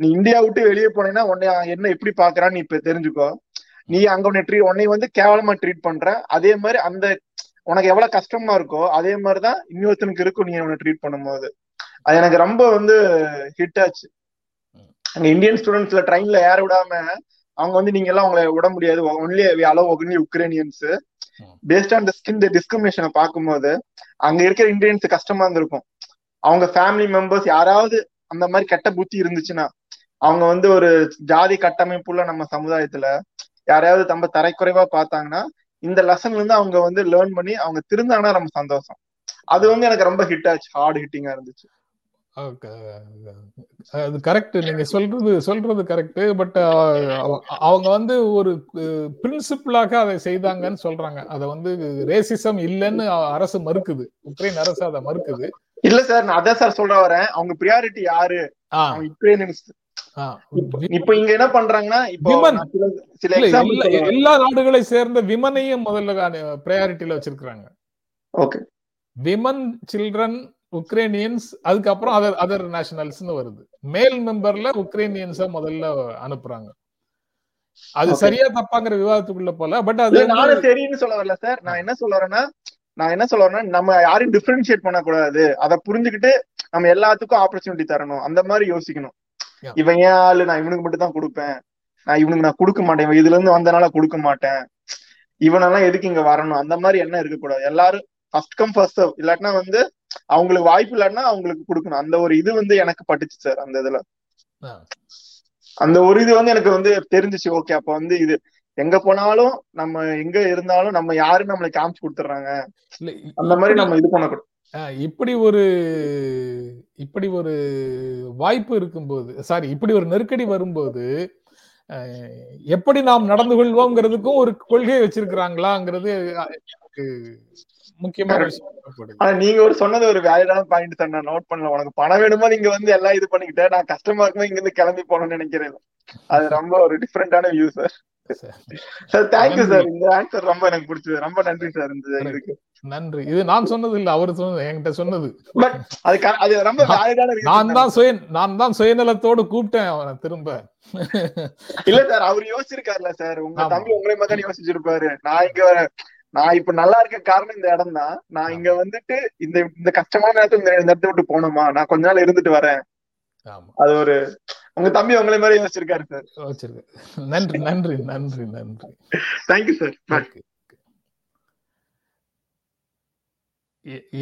நீ இந்தியா விட்டு வெளியே போனீங்கன்னா உன்னை என்ன எப்படி பாக்குறான்னு இப்ப தெரிஞ்சுக்கோ நீ அங்க உன்னை ட்ரீட் உன்னை வந்து கேவலமா ட்ரீட் பண்ற. அதே மாதிரி அந்த உனக்கு எவ்வளவு கஷ்டமா இருக்கோ அதே மாதிரிதான் இன்னொருத்தனுக்கு இருக்கும் நீ அவனை ட்ரீட் பண்ணும்போது. அது எனக்கு ரொம்ப வந்து ஹிட் ஆச்சு. அங்க இந்தியன் ஸ்டூடெண்ட்ஸ்ல ட்ரெயின்ல ஏற விடாம அவங்க வந்து நீங்க எல்லாம் உங்களை விட முடியாது. ஒன்லி அளவு only Ukrainians based on the skin டிஸ்கிரிமினேஷனை பார்க்கும்போது அங்க இருக்கிற இந்தியன்ஸ் கஷ்டமா இருந்திருக்கும். அவங்க ஃபேமிலி மெம்பர்ஸ் யாராவது அந்த மாதிரி கெட்ட புத்தி இருந்துச்சுன்னா அவங்க வந்து ஒரு ஜாதி கட்டமைப்புள்ள நம்ம சமுதாயத்துல யாரையாவது நம்ம தரைக்குறைவா பார்த்தாங்கன்னா இந்த லெசன்ல இருந்து அவங்க வந்து லேர்ன் பண்ணி அவங்க திருந்தாங்கன்னா நம்ம சந்தோஷம். அது வந்து எனக்கு ரொம்ப ஹிட் ஆச்சு ஹார்ட் ஹிட்டிங்கா இருந்துச்சு. அது கரெக்ட் நீங்க சொல்றது சொல்றது கரெக்ட் பட் அவங்க வந்து ஒரு பிரின்சிபிளாக அதை செய்தாங்கன்னு சொல்றாங்க. அதை வந்து ரேசிசம் இல்லைன்னு அரசு மறுக்குது. உக்ரைன் அரசு அதை மறுக்குது. இல்ல சார் நான் அதான் சார் சொல்ல வரேன். அவங்க பிரியாரிட்டி யாரு? ஆ. இப்ப இங்க என்ன பண்றாங்கன்னா எல்லா- நாடுகளை சேர்ந்த விமனையும் முதல்ல ப்ரையாரிட்டியில வச்சிருக்காங்க ஓகே. விமன் சில்ட்ரன் உக்ரைனியன்ஸ் அதுக்கப்புறம் அதர் அதர் நேஷனல்ஸ்னு வருது. மேல் மெம்பர்ல உக்ரைனியன்ஸ முதல்ல அனுப்புறாங்க. அது. சரியா தப்பாங்கிற விவாதத்துக்குள்ள போல பட் அது நானும் சரின்னு சொல்ல வரல சார் நான் என்ன சொல்ல வரேன்னா நான் என்ன சொல்ல வரேன்னா நம்ம யாரையும் டிஃபரன்ஷியேட் பண்ணக்கூடாது. அதை புரிஞ்சுக்கிட்டு நம்ம எல்லாத்துக்கும் ஆப்பர்ச்சுனிட்டி தரணும். அந்த மாதிரி யோசிக்கணும். இவன் ஏன் ஆளு? நான் இவனுக்கு மட்டும் தான் கொடுப்பேன். நான் இவனுக்கு நான் கொடுக்க மாட்டேன். இதுல இருந்து வந்தனால கொடுக்க மாட்டேன். இவனெல்லாம் எதுக்கு இங்க வரணும்? அந்த மாதிரி என்ன இருக்கக்கூடாது. எல்லாரும் ஃபர்ஸ்ட் கம் ஃபர்ஸ்ட் சர்வ் இல்லாட்டினா வந்து அவங்களுக்கு வாய்ப்பு இல்லாட்டினா அவங்களுக்கு கொடுக்கணும். அந்த ஒரு இது வந்து எனக்கு பட்டுச்சு சார் அந்த இதுல. அந்த ஒரு இது வந்து எனக்கு வந்து தெரிஞ்சுச்சு. ஓகே அப்ப வந்து இது எங்க போனாலும் நம்ம எங்க இருந்தாலும் நம்ம யாரு நம்மளுக்கு காமிச்சு கொடுத்துறாங்க அந்த மாதிரி நம்ம இது பண்ணக்கூடாது. இப்படி ஒரு இப்படி ஒரு வாய்ப்பு இருக்கும்போது சாரி இப்படி ஒரு நெருக்கடி வரும்போது எப்படி நாம் நடந்து கொள்வோங்கிறதுக்கும் ஒரு கொள்கை வச்சிருக்கிறாங்களாங்கிறது முக்கியமான விஷயம் நீங்க ஒரு சொன்னது ஒரு வேலிடான பாயிண்ட் சார் நான் நோட் பண்ணல. உனக்கு பணம் வேணுமா நீங்க வந்து எல்லாம் இது பண்ணிக்கிட்ட நான் கஷ்டமா இருக்கும்போது இங்க இருந்து கிளம்பி போகணும்னு நினைக்கிறேன். அது ரொம்ப ஒரு டிஃப்ரெண்டான view sir. Sir thank you sir இந்த ஆன்சர் ரொம்ப எனக்கு பிடிச்சது. ரொம்ப நன்றி சார் இந்த இதுக்கு. நன்றி. இது நான் சொன்னது இல்ல அவர் சொன்னது என்கிட்ட சொன்னது. அது ரொம்ப நான் தான். சுய நான் தான் சுயநலத்தோடு கூப்பிட்டேன் அவனை திரும்ப. இல்ல சார் அவர் யோசிச்சிருக்காருல்ல சார் உங்க. தம்பி உங்களை மாதிரி யோசிச்சிருப்பாரு. நான் இங்க நான் இப்ப நல்லா இருக்க காரணம் இந்த இடம் தான். நான் இங்க வந்துட்டு இந்த இந்த கஷ்டமான நேரத்துல இந்த இடத்த விட்டு போகணுமா? நான் கொஞ்ச நாள் இருந்துட்டு வரேன். அது ஒரு உங்க தம்பி உங்களை மாதிரி யோசிச்சிருக்காரு சார் நன்றி நன்றி நன்றி நன்றி. Thank you sir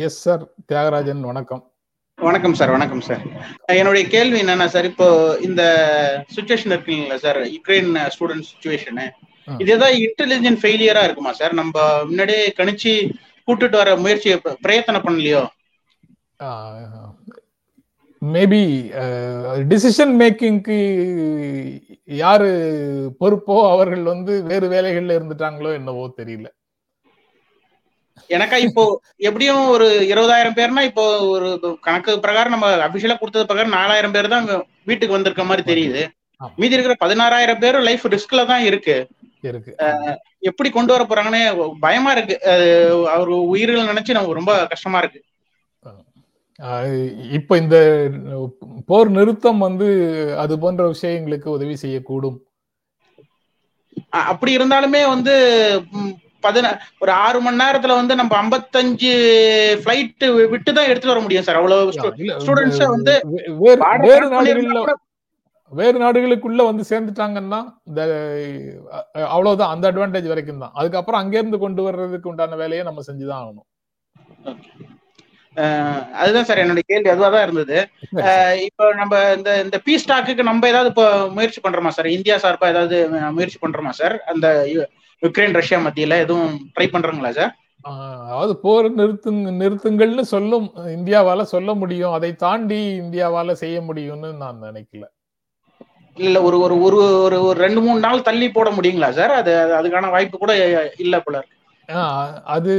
yes sir. Thiyagarajan வணக்கம். வணக்கம் சார். வணக்கம் சார். என்னுடைய கேள்வி என்னன்னா சார் இப்போ இந்த சுச்சுவேஷன் இருக்குங்களா சார்? Ukraine student situation. இது ஏதாவது இன்டெலிஜென்ட் ஃபெயிலியரா இருக்குமா சார்? நம்ம முன்னாடியே கணிச்சு கூட்டிட்டு வர முயற்சியை பிரயத்தனம் பண்ணலையோ? மேபி டிசிஷன் மேக்கிங்க்கு யாரு பொறுப்போ அவர்கள் வந்து வேறு வேலைகள்ல இருந்துட்டாங்களோ என்னவோ தெரியல. எனக்கா இப்போ எப்படியும் ஒரு இருபதாயிரம் பேர்னா இப்போ ஒரு கணக்கு பிரகாரம் நம்ம அபிஷியலா கொடுத்தது பிரகாரம் நாலாயிரம் பேர் தான் வீட்டுக்கு வந்திருக்க மாதிரி தெரியுது. மீதி இருக்கிற பதினாறாயிரம் பேர் லைஃப் ரிஸ்க்ல தான் இருக்கு. இருக்கு. எப்படி கொண்டு வர போறாங்கன்னு பயமா இருக்கு. அவர் உயிர்கள் நினைச்சு நமக்கு ரொம்ப கஷ்டமா இருக்கு. இப்ப இந்த போர் நிறுத்தம் வந்து அது போன்ற விஷயங்களுக்கு உதவி செய்யக்கூடும். அப்படி இருந்தாலுமே வந்து பதின ஒரு ஆறு மணி நேரத்துல வந்து நம்ம ஐம்பத்தஞ்சு ஃபிளைட் விட்டு தான் எடுத்துட்டு வர முடியும் சார். அவ்வளவு ஸ்டூடெண்ட்ஸ வந்து வேறு வேறு நாடுகள்ல நாடுகளுக்குள்ள வந்து சேர்ந்துட்டாங்கன்னா இந்த அவ்வளவுதான். அந்த அட்வான்டேஜ் வரைக்கும் தான். அதுக்கப்புறம் அங்கிருந்து கொண்டு வர்றதுக்கு உண்டான வேலையை நம்ம செஞ்சுதான் ஆகணும். அதுதான் சார் என்னுடைய கேள்வி. அதுவா தான் இருந்தது இப்போ நம்ம இந்த இந்த பீஸ் டாக்குக்கு நம்ம ஏதாவது இப்போ முயற்சி பண்றோமா சார்? இந்தியா சார்பா ஏதாவது முயற்சி பண்றோமா சார்? அந்த யுக்ரைன் ரஷ்யா மத்தியில எதுவும் ட்ரை பண்றோங்களா சார் அதாவது போர் நிறுத்துங்க நிறுத்துங்கள்னு சொல்லும் இந்தியாவால சொல்ல முடியும். அதை தாண்டி இந்தியாவால செய்ய முடியும்னு நான் நினைக்கல. இல்ல ஒரு ஒரு ஒரு ஒரு ஒரு ரெண்டு மூணு நாள் தள்ளி போட முடியுங்களா சார் அது அது- அதுக்கான வாய்ப்பு கூட இல்ல போல அது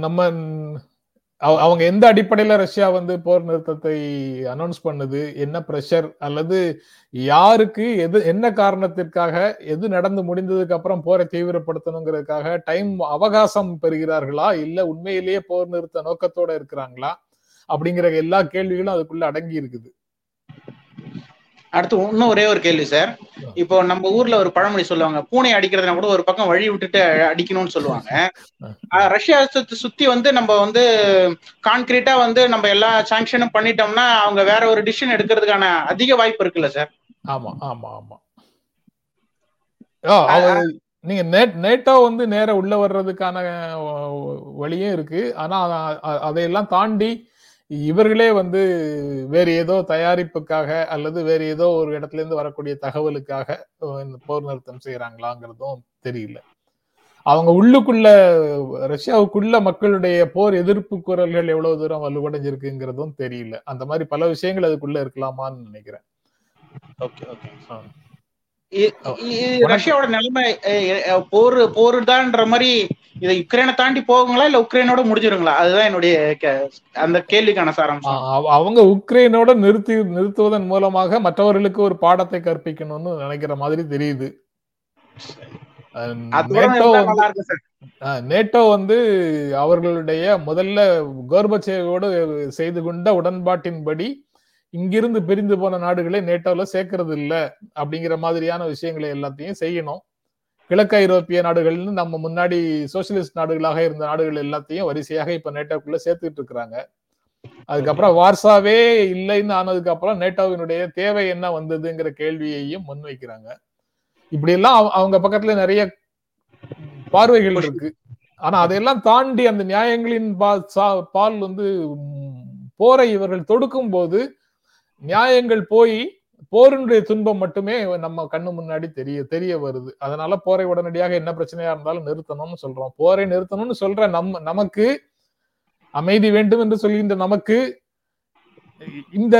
நம்ம அவங்க எந்த அடிப்படையில ரஷ்யா வந்து போர் நிறுத்தத்தை அனௌன்ஸ் பண்ணுது என்ன பிரஷர் அல்லது யாருக்கு எது என்ன காரணத்திற்காக எது நடந்து முடிந்ததுக்கு அப்புறம் போரை தீவிரப்படுத்தணுங்கிறதுக்காக டைம் அவகாசம் பெறுகிறார்களா? இல்ல உண்மையிலேயே போர் நிறுத்த நோக்கத்தோட இருக்கிறாங்களா? அப்படிங்கிற எல்லா கேள்விகளும் அதுக்குள்ள அடங்கி இருக்குது. அடுத்து இன்னும் ஒரே ஒரு கேள்வி சார் இப்போ நம்ம ஊர்ல ஒரு பழமொழி சொல்லுவாங்க பூனை அடிக்கிறதுனா கூட ஒரு பக்கம் வழி விட்டுட்டு அடிக்கணும்னு சொல்லுவாங்க. ரஷ்யா சுத்தி- சுத்தி வந்து நம்ம வந்து கான்கிரீட்டா வந்து நம்ம எல்லா சாங்ஷனும் பண்ணிட்டோம்னா அவங்க வேற ஒரு டிசிஷன் எடுக்கிறதுக்கான அதிக வாய்ப்பு இருக்குல்ல சார் ஆமா ஆமா ஆமா. நீங்க நேட்டோ வந்து நேர உள்ள வர்றதுக்கான வழியும் இருக்கு. ஆனா அதையெல்லாம் தாண்டி இவர்களே வந்து வேறு ஏதோ தயாரிப்புக்காக அல்லது வேறு ஏதோ ஒரு இடத்துல இருந்து வரக்கூடிய தகவலுக்காக இந்த போர் நிறுத்தம் செய்யறாங்களாங்கிறதும் தெரியல. அவங்க உள்ளுக்குள்ள ரஷ்யாவுக்குள்ள மக்களுடைய போர் எதிர்ப்பு குரல்கள் எவ்வளவு தூரம் வலுவடைஞ்சிருக்குங்கிறதும் தெரியல. அந்த மாதிரி பல விஷயங்கள் அதுக்குள்ள இருக்கலாமான்னு நினைக்கிறேன். Okay okay. ரஷ்யாவோட நிலைமை போர் போருதான்ற மாதிரி இதை யுக்ரைனை தாண்டி போகுங்களா இல்ல உக்ரைனோட முடிஞ்சிருங்களா? அதுதான் என்னுடைய அந்த கேள்விக்கான சாராம்சம். அவ- அவங்க உக்ரைனோட நிறுத்தி நிறுத்துவதன் மூலமாக மற்றவர்களுக்கு ஒரு பாடத்தை கற்பிக்கணும்னு நினைக்கிற மாதிரி தெரியுது. நேட்டோ வந்து அவர்களுடைய முதல்ல கோர்பச்சேவோடு செய்து கொண்ட உடன்பாட்டின்படி இங்கிருந்து பிரிந்து போன நாடுகளை நேட்டோல சேர்க்கறது இல்ல அப்படிங்கிற மாதிரியான விஷயங்களை எல்லாத்தையும் செய்யணும். கிழக்கு ஐரோப்பிய நாடுகள்னு நம்ம முன்னாடி சோசியலிஸ்ட் நாடுகளாக இருந்த நாடுகள் எல்லாத்தையும் வரிசையாக இப்ப நேட்டோக்குள்ள சேர்த்துட்டு இருக்கிறாங்க. அதுக்கப்புறம் வார்சாவே இல்லைன்னு ஆனதுக்கு அப்புறம் நேட்டோவினுடைய தேவை என்ன வந்ததுங்கிற கேள்வியையும் முன்வைக்கிறாங்க. இப்படி எல்லாம் அவ- அவங்க பக்கத்துல நிறைய பார்வைகள் இருக்கு. ஆனா அதையெல்லாம் தாண்டி அந்த நியாயங்களின் பால் வந்து போரை இவர்கள் தொடுக்கும் போது நியாயங்கள் போய் போரினுடைய துன்பம் மட்டுமே நம்ம கண்ணு முன்னாடி தெரிய தெரிய வருது. அதனால போரை உடனடியாக என்ன பிரச்சனையா இருந்தாலும் நிறுத்தணும்னு சொல்றோம். போரை நிறுத்தணும்னு சொல்ற நம்ம நமக்கு அமைதி வேண்டும் என்று சொல்கின்ற நமக்கு இந்த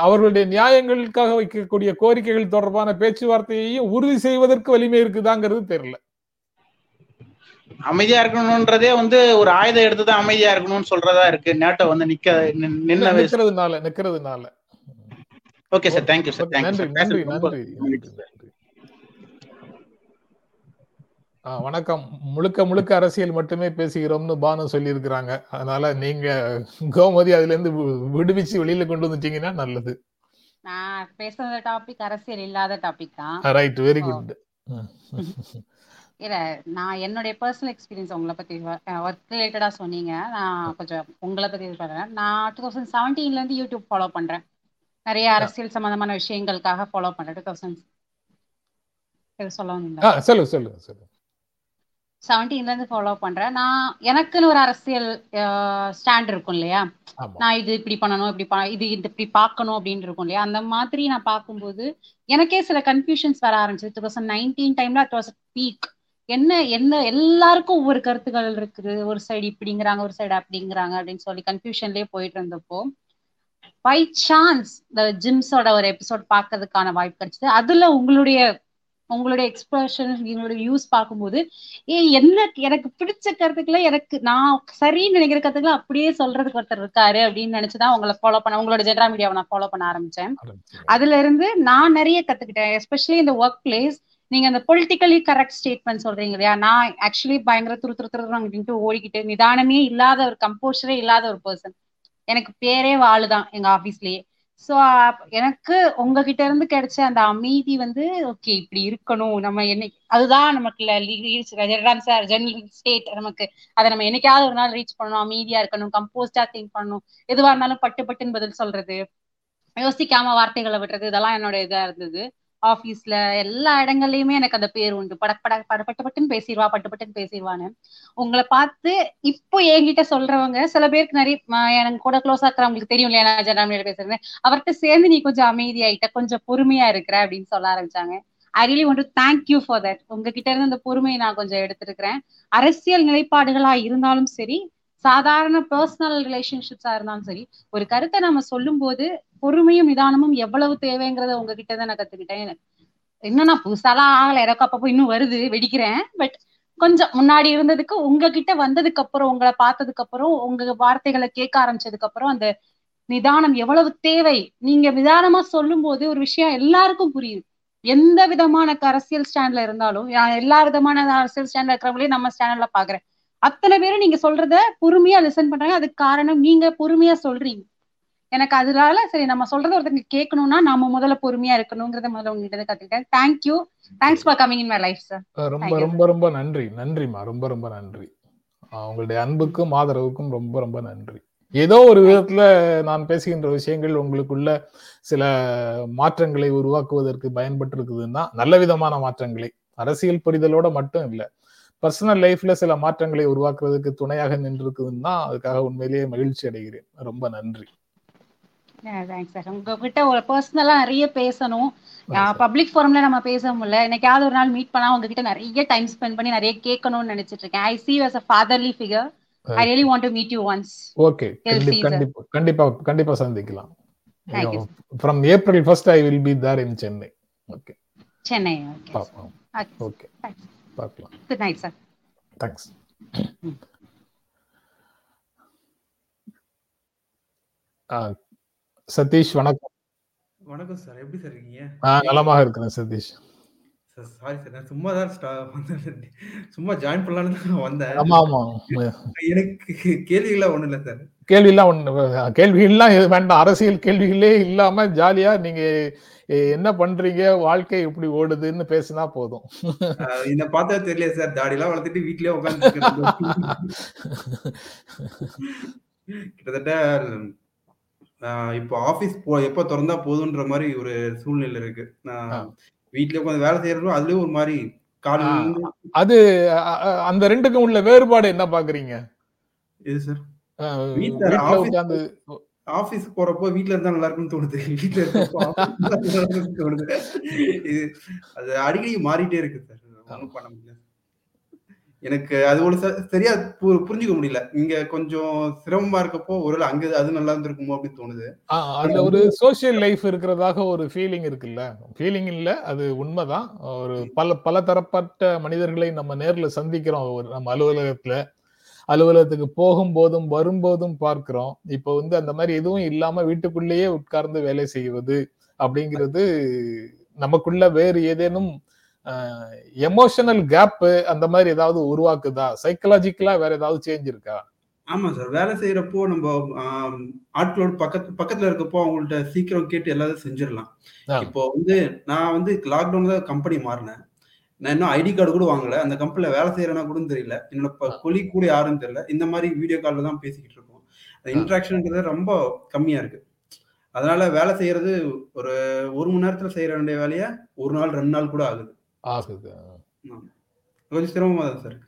அவர்களுடைய நியாயங்களுக்காக வைக்கக்கூடிய கோரிக்கைகள் தொடர்பான பேச்சுவார்த்தையையும் உறுதி செய்வதற்கு வலிமை இருக்குதாங்கிறது தெரியல. அமைதியா இருக்கணும்ன்றதே வந்து ஒரு ஆயுதம் எடுத்துதான் அமைதியா இருக்கணும்னு சொல்றதா இருக்கு. நேட்டோ வந்து நிக்க நின்- நின்ன நிக்கிறதுனால நிக்கிறதுனால. Okay sir thank you sir thank you நன்றி சார் நன்றி வணக்கம். முழுக்க முழுக்க அரசியல் மட்டுமே பேசுகிறோம்னு பானு சொல்லியிருக்கிறாங்க. அதனால நீங்க கோமதி அதுல இருந்து விடுவிச்சு வெளியில கொண்டு வந்துட்டீங்கன்னா நல்லது. நான் பேசுற டாபிக் அரசியல் இல்லாத டாபிக் தான். Right very. குட் இல்ல நான் என்னுடைய பர்சனல் எக்ஸ்பீரியன்ஸ் உங்களை பத்தி ஒர்க் ரிலேட்டடா சொன்னீங்க. நான் கொஞ்சம் உங்களை பத்தி இது பண்றேன். நான் டூ தௌசண்ட் செவன்டீன்ல இருந்து யூடியூப் ஃபாலோ பண்றேன். நிறைய அரசியல் சம்பந்தமான விஷயங்களுக்காக ஃபாலோ பண்றேன். டூ தௌசண்ட் சொல்ல வந்தீங்களா? சொல்லுங்க சொல்லுங்க சொல்லுங்க செவன்டீன்ல இருந்து ஃபாலோ பண்றேன். நான் எனக்குன்னு ஒரு அரசியல் ஸ்டாண்ட் இருக்கும் இல்லையா? நான் இது இப்படி பண்ணணும் இப்படி இது இது இப்படி பார்க்கணும் அப்படின்னு இருக்கும் இல்லையா? அந்த மாதிரி நான் பார்க்கும்போது எனக்கே சில கன்ஃபியூஷன்ஸ் வர ஆரம்பிச்சது. டூ தௌசண்ட் நைன்டீன் டைம்ல இட் வாஸ் பீக் என்ன என்ன எல்லாருக்கும் ஒவ்வொரு கருத்துக்கள் இருக்குது. ஒரு சைடு இப்படிங்கிறாங்க ஒரு சைடு அப்படிங்கிறாங்க அப்படின்னு சொல்லி கன்ஃபியூஷன்லயே போயிட்டு இருந்தப்போ பை சான்ஸ் இந்த ஜிம்ஸோட ஒரு எபிசோட் பார்க்கறதுக்கான வாய்ப்பு கிடைச்சது. அதுல உங்களுடைய உங்களுடைய எக்ஸ்பிரஷன் உங்களுடைய யூஸ் பார்க்கும்போது ஏ என்ன எனக்கு பிடிச்ச கருத்துக்களை எனக்கு நான் சரின்னு நினைக்கிற கருத்துக்களை அப்படியே சொல்றதுக்கு ஒருத்தர் இருக்காரு அப்படின்னு நினைச்சுதான் உங்களை ஃபாலோ பண்ண உங்களோட ஜென்ரா மீடியாவை நான் ஃபாலோ பண்ண ஆரம்பிச்சேன். அதுல இருந்து நான் நிறைய கத்துக்கிட்டேன் எஸ்பெஷலி இந்த ஒர்க் பிளேஸ் நீங்க அந்த பொலிட்டிக்கலி கரெக்ட் ஸ்டேட்மெண்ட் சொல்றீங்க இல்லையா? நான் ஆக்சுவலி பயங்கர துரு துரு துரு அப்படின்ட்டு ஓடிக்கிட்டு நிதானமே இல்லாத ஒரு கம்போஷரே இல்லாத ஒரு பர்சன் எனக்கு பேரே வாழுதான் எங்க ஆபீஸ்லயே. சோ எனக்கு உங்ககிட்ட இருந்து கிடைச்ச அந்த அமைதி வந்து ஓகே இப்படி இருக்கணும். நம்ம என்னைக்கு அதுதான் நமக்கு ஜெனரல் ஸ்டேட் நமக்கு. அதை நம்ம என்னைக்காவது ஒரு நாள் ரீச் பண்ணணும் அமைதியா இருக்கணும் கம்போஸ்டா திங்க் பண்ணணும். எதுவா இருந்தாலும் பட்டு பட்டுன்னு பதில் சொல்றது. யோசிக்காம வார்த்தைகளை விடுறது இதெல்லாம் என்னோட இதா இருந்தது. ஆபீஸ்ல எல்லா இடங்கள்லயுமே எனக்கு அந்த பேர் உண்டு. பட பட பட பட்டுன்னு பேசிடுவா பட்டு பட்டுன்னு பேசிடுவான்னு உங்களை பார்த்து இப்போ என்கிட்ட சொல்றவங்க சில பேருக்கு நிறைய எனக்கு கூட க்ளோஸ் ஆக்குறவங்களுக்கு தெரியும் இல்லையா? நான் ஜனாமியில பேசுறேன் அவர்கிட்ட சேர்ந்து நீ கொஞ்சம் அமைதியாயிட்ட கொஞ்சம் பொறுமையா இருக்கிற அப்படின்னு சொல்ல ஆரம்பிச்சாங்க. I really want to thank you for that உங்ககிட்ட இருந்து அந்த பொறுமையை நான் கொஞ்சம் எடுத்திருக்கிறேன். அரசியல் நிலைப்பாடுகளா இருந்தாலும் சரி சாதாரண பர்சனல் ரிலேஷன்ஷிப்ஸா இருந்தாலும் சரி ஒரு கருத்தை நம்ம சொல்லும் போது பொறுமையும் நிதானமும் எவ்வளவு தேவைங்கிறத உங்ககிட்ட தான் நான் கத்துக்கிட்டேன். இன்னும் நான் புதுசாலாம் ஆகல. எனக்கு அப்பப்போ இன்னும் வருது. வெடிக்கிறேன். பட் கொஞ்சம் முன்னாடி இருந்ததுக்கு உங்ககிட்ட வந்ததுக்கு அப்புறம் உங்களை பார்த்ததுக்கு அப்புறம் உங்க வார்த்தைகளை கேட்க ஆரம்பிச்சதுக்கு அப்புறம் அந்த நிதானம் எவ்வளவு தேவை? நீங்க நிதானமா சொல்லும் போது ஒரு விஷயம் எல்லாருக்கும் புரியுது. எந்த விதமான அரசியல் ஸ்டாண்ட்ல இருந்தாலும் எல்லா விதமான அரசியல் ஸ்டாண்ட்ல இருக்கிறவங்களையும் நம்ம ஸ்டாண்ட்ல பாக்குறேன் அத்தனை பேரும் நீங்க சொல்றத பொறுமையா லிசன் பண்றாங்க. அதுக்கு காரணம் நீங்க பொறுமையா சொல்றீங்க. எனக்கு அதனால சரி நம்ம சொல்றத ஒருத்தங்க கேட்கணும்னா நாம முதல்ல பொறுமையா இருக்கணுங்கிறத முதல்ல உங்ககிட்ட கத்துக்கிட்டேன். Thank you thanks for coming in my life sir ரொம்ப Thank you, ரொம்ப ரொம்ப நன்றி. நன்றிம்மா. ரொம்ப ரொம்ப நன்றி. உங்களுடைய அன்புக்கும் ஆதரவுக்கும் ரொம்ப ரொம்ப நன்றி. ஏதோ ஒரு விதத்துல நான் பேசுகின்ற விஷயங்கள் உங்களுக்குள்ள சில மாற்றங்களை உருவாக்குவதற்கு பயன்பட்டு இருக்குதுன்னா நல்ல விதமான மாற்றங்களை அரசியல் புரிதலோட மட்டும் இல்ல பர்சனல் லைஃப்ல சில மாற்றங்களை உருவாக்குறதுக்கு துணையாக நின்று இருக்குதுன்னா அதுக்காக உண்மையிலேயே மகிழ்ச்சி அடைகிறேன். ரொம்ப நன்றி. உங்ககிட்ட ஒரு பர்சனலா நிறைய பேசணும். பப்ளிக் ஃபாரம்ல நம்ம பேச முடியல. என்னைக்காவது ஒரு நாள் மீட் பண்ணா உங்ககிட்ட நிறைய டைம் ஸ்பெண்ட் பண்ணி நிறைய கேட்கணும்னு நினைச்சிட்டு இருக்கேன். I see as a fatherly figure. I really want to meet you once okay. கண்டிப்பா கண்டிப்பா கண்டிப்பா சந்திக்கலாம். From April first I will be there in Chennai okay Chennai okay okay பார்க்கலாம். Good night sir thanks Sathish வணக்கம். வணக்கம் sir எப்படி sir இருக்கீங்க? ஆ நலமாக இருக்கிறேன் சதீஷ். சார் சாரி சார் நான் சும்மா தான். சும்மா ஜாயின் பண்ணலான்னு தான் வந்தேன். ஆமா ஆமா. எனக்கு கேள்விகள்லாம் ஒண்ணும் இல்லை சார் கேள்வியெல்லாம் ஒண்ணு கேள்விகள்லாம் எது வேண்டாம். அரசியல் கேள்விகளே இல்லாம ஜாலியா நீங்க எ- என்ன பண்றீங்க? வாழ்க்கை எப்படி ஓடுதுன்னு பேசினா போதும். என்னை பார்த்தா தெரியல சார். தாடிலாம் வளர்த்துட்டு வீட்லயே உட்காந்து கிட்டத்தட்ட இப்போ ஆபீஸ் போ எப்போ திறந்தா போதுன்ற மாதிரி ஒரு சூழ்நிலை இருக்கு. நான் வீட்லயே உட்காந்து வேலை செய்யறதும் அதுலயும் ஒரு மாதிரி அது அந்த ரெண்டுக்கும் உள்ள வேறுபாடு என்ன பாக்குறீங்க? இது சார்? அஹ், வீட்ல வீட்ல ஆபீஸ் உட்கார்ந்து ஆபீஸ் போறப்போ வீட்ல இருந்தா நல்லா இருக்கும்னு தோணுது. வீட்ல இருக்கப்போ தோணுது. இது அது அடிக்கடி மாறிட்டே இருக்கு சார். ஒண்ணும் பண்ண முடியல. எனக்கு அது ஒரு சரியா புரிஞ்சுக்க முடியல. இங்க கொஞ்சம் சிரமமா இருக்கப்போ ஒருவேளை அங்க அது நல்லா இருந்திருக்குமோ அப்படின்னு தோணுது. அதுல ஒரு சோசியல் லைஃப் இருக்கிறதாக ஒரு ஃபீலிங் இருக்குல்ல? ஃபீலிங் இல்ல அது உண்மைதான். ஒரு பல பல தரப்பட்ட மனிதர்களை நம்ம நேர்ல சந்திக்கிறோம். நம்ம அலுவலகத்துல. அலுவலகத்துக்கு போகும்போதும் வரும்போதும் பார்க்கிறோம். இப்போ வந்து அந்த மாதிரி எதுவும் இல்லாம வீட்டுக்குள்ளேயே உட்கார்ந்து வேலை செய்வது அப்படிங்கிறது நமக்குள்ள வேறு ஏதேனும் எமோஷனல் கேப் அந்த மாதிரி ஏதாவது உருவாக்குதா? சைக்கலாஜிக்கலா வேற ஏதாவது சேஞ்ச் இருக்கா? ஆமா சார். வேலை செய்யறப்போ நம்ம ஆட்களோட பக்கத்து பக்கத்துல இருக்கப்போ அவங்கள்ட்ட சீக்கிரம் கேட்டு எல்லாத்தையும் செஞ்சிடலாம். இப்போ வந்து நான் வந்து லாக்டவுன்ல கம்பெனி மாறினேன். நான் இன்னும் ஐடி கார்டு கூட வாங்கல. அந்த கம்பெனில வேலை செய்யறேன்னா கூட தெரியல. என்னோட கொலி கூட யாருன்னு தெரியல. இந்த மாதிரி வீடியோ கால்ல தான் பேசிக்கிட்டு இருக்கோம். இன்ட்ராக்ஷன்ன்றது ரொம்ப கம்மியா இருக்கு. அதனால வேலை செய்யறது ஒரு ஒரு மணி நேரத்துல செய்யற வேண்டிய வேலையை ஒரு நாள் ரெண்டு நாள் கூட ஆகுது. ஆகுது. கொஞ்சம் சிரமமா தான் sir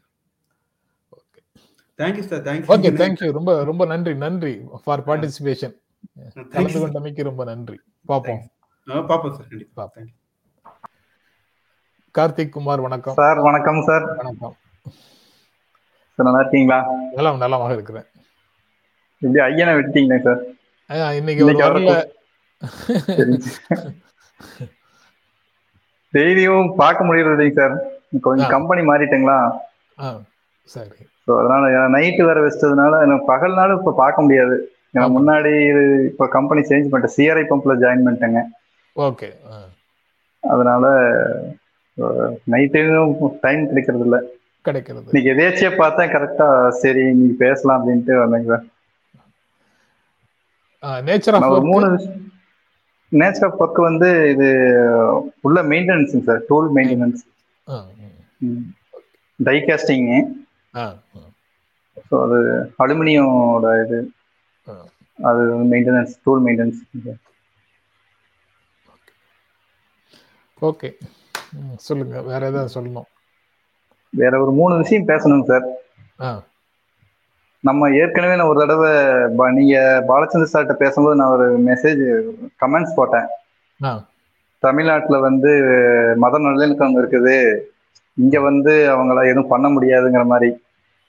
thank you sir thanks okay thank you ரொம்ப ரொம்ப நன்றி நன்றி ஃபார் பார்ட்டிசிபேஷன் கலந்து கொண்டமைக்கு ரொம்ப நன்றி. பார்ப்போம். பாப்போம் சார் கண்டிப்பா. தேங்க்யூ கார்த்திக் குமார் வணக்கம். சார் வணக்கம் சார். வணக்கம். சார் நல்லா இருக்கீங்களா? நலம் நலமாக இருக்கிறேன். இப்படி ஐயனை விட்டீங்களே சார். இன்னைக்கு ஒரு அவரை வரல டெய்லியும் பார்க்க முடியறது சார். கொஞ்சம் கம்பெனி மாறிட்டேங்களா? சரி. ஸோ அதனால நைட்டு வேற வச்சதுனால எனக்கு பகல்னாலும் இப்போ பார்க்க முடியாது. ஏன்னா முன்னாடி இப்போ கம்பெனி சேஞ்ச் பண்ணிட்டேன் சிஆர்ஐ பம்ப்ல ஜாயின் பண்ணிட்டேங்க. ஓகே. அதனால நைட்டும் டைம் கிடைக்கிறது இல்ல கிடைக்கிறது. இன்னைக்கு எதேச்சியா பார்த்தேன் கரெக்டா சரி நீங்க பேசலாம் அப்படின்ட்டு வந்தேங்க. சார் நேச்சர் ஆஃப் மூணு நேச்சர் ஆஃப் ஒர்க் வந்து இது உள்ள மெயின்டெனன்ஸுங்க sir tool maintenance die so அது அலுமினியமோட இது. அது மெயின்டெனன்ஸ் டூல் மெயின்டெனன்ஸ் ஓகே. சொல்லுங்க. வேற ஏதாவது சொல்லணும். வேற ஒரு மூணு விஷயம் பேசணுங்க சார். நம்ம ஏற்கனவே நான் ஒரு தடவை நீங்க பாலச்சந்திர சார்கிட்ட பேசும்போது நான் ஒரு மெசேஜ் கமெண்ட்ஸ் போட்டேன். தமிழ்நாட்டுல வந்து மத நல்லிணக்கம் இருக்குது. இங்க வந்து அவங்கள எதுவும் பண்ண முடியாதுங்கிற மாதிரி.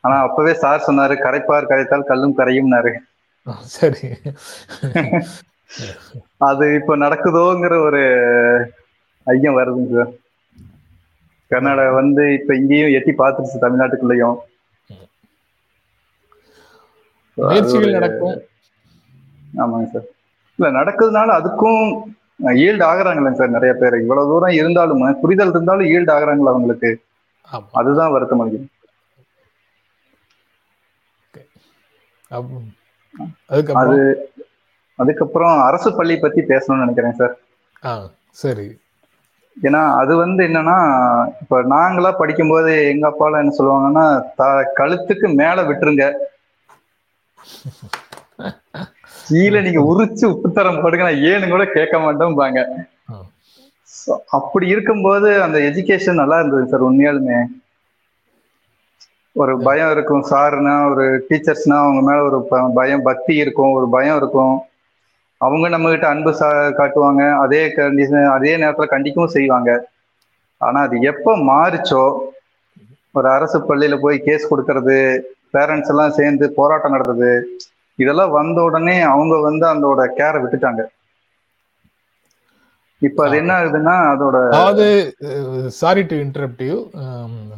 ஆனா அப்பவே சார் சொன்னாரு கரைப்பார் கரைத்தால் கல்லும் கரையும்னாரு. சரி. அது இப்ப நடக்குதோங்கிற ஒரு ஐயம் வருதுங்க சார். கர்நாடகா வந்து இப்ப இங்கேயும் எட்டி பார்த்துருச்சு தமிழ்நாட்டுக்குள்ளேயும். ஆமாங்க சார். இல்ல நடக்குதுனால அதுக்கும் ஈல்டு ஆகுறாங்களேங்க சார் நிறைய பேர். இவ்வளவு தூரம் இருந்தாலும் புரிதல் இருந்தாலும் ஈல்டு ஆகுறாங்களா அவங்களுக்கு? அதுதான் வருத்தம் அளிக்குது அப்ப- அது அதுக்கப்புறம் அரசு பள்ளி பத்தி பேசணும்னு நினைக்கிறேன் சார். சரி. ஏன்னா அது வந்து என்னன்னா இப்ப நாங்களா படிக்கும்போது எங்க அப்பாலாம் என்ன சொல்லுவாங்கன்னா கழுத்துக்கு மேல விட்டுருங்க. கீழே நீங்க உரிச்சு உப்புத்தரம் போடுங்க நான் ஏன்னு கூட கேட்க மாட்டோம்பாங்க. அப்படி இருக்கும்போது அந்த எஜுகேஷன் நல்லா இருந்தது சார் உண்மையாலுமே. ஒரு பயம் இருக்கும் சாருனா ஒரு டீச்சர்ஸ்னா அவங்க மேல ஒரு பயம் பக்தி இருக்கும் ஒரு பயம் இருக்கும். அவங்க நம்ம கிட்ட அன்பு காட்டுவாங்க. அதே கண்டிஷன் அதே நேரத்துல கண்டிக்கவும் செய்வாங்க. ஆனா அது எப்ப மாறுச்சோ ஒரு அரசு பள்ளியில போய் கேஸ் கொடுக்கறது பேரண்ட்ஸ் எல்லாம் சேர்ந்து போராட்டம் நடத்துறது இதெல்லாம் வந்த உடனே அவங்க வந்து அதோட கேரை விட்டுட்டாங்க. இப்ப அது என்ன ஆகுதுன்னா அதோட அதாவது சாரி டு இன்டரப்ட் யூ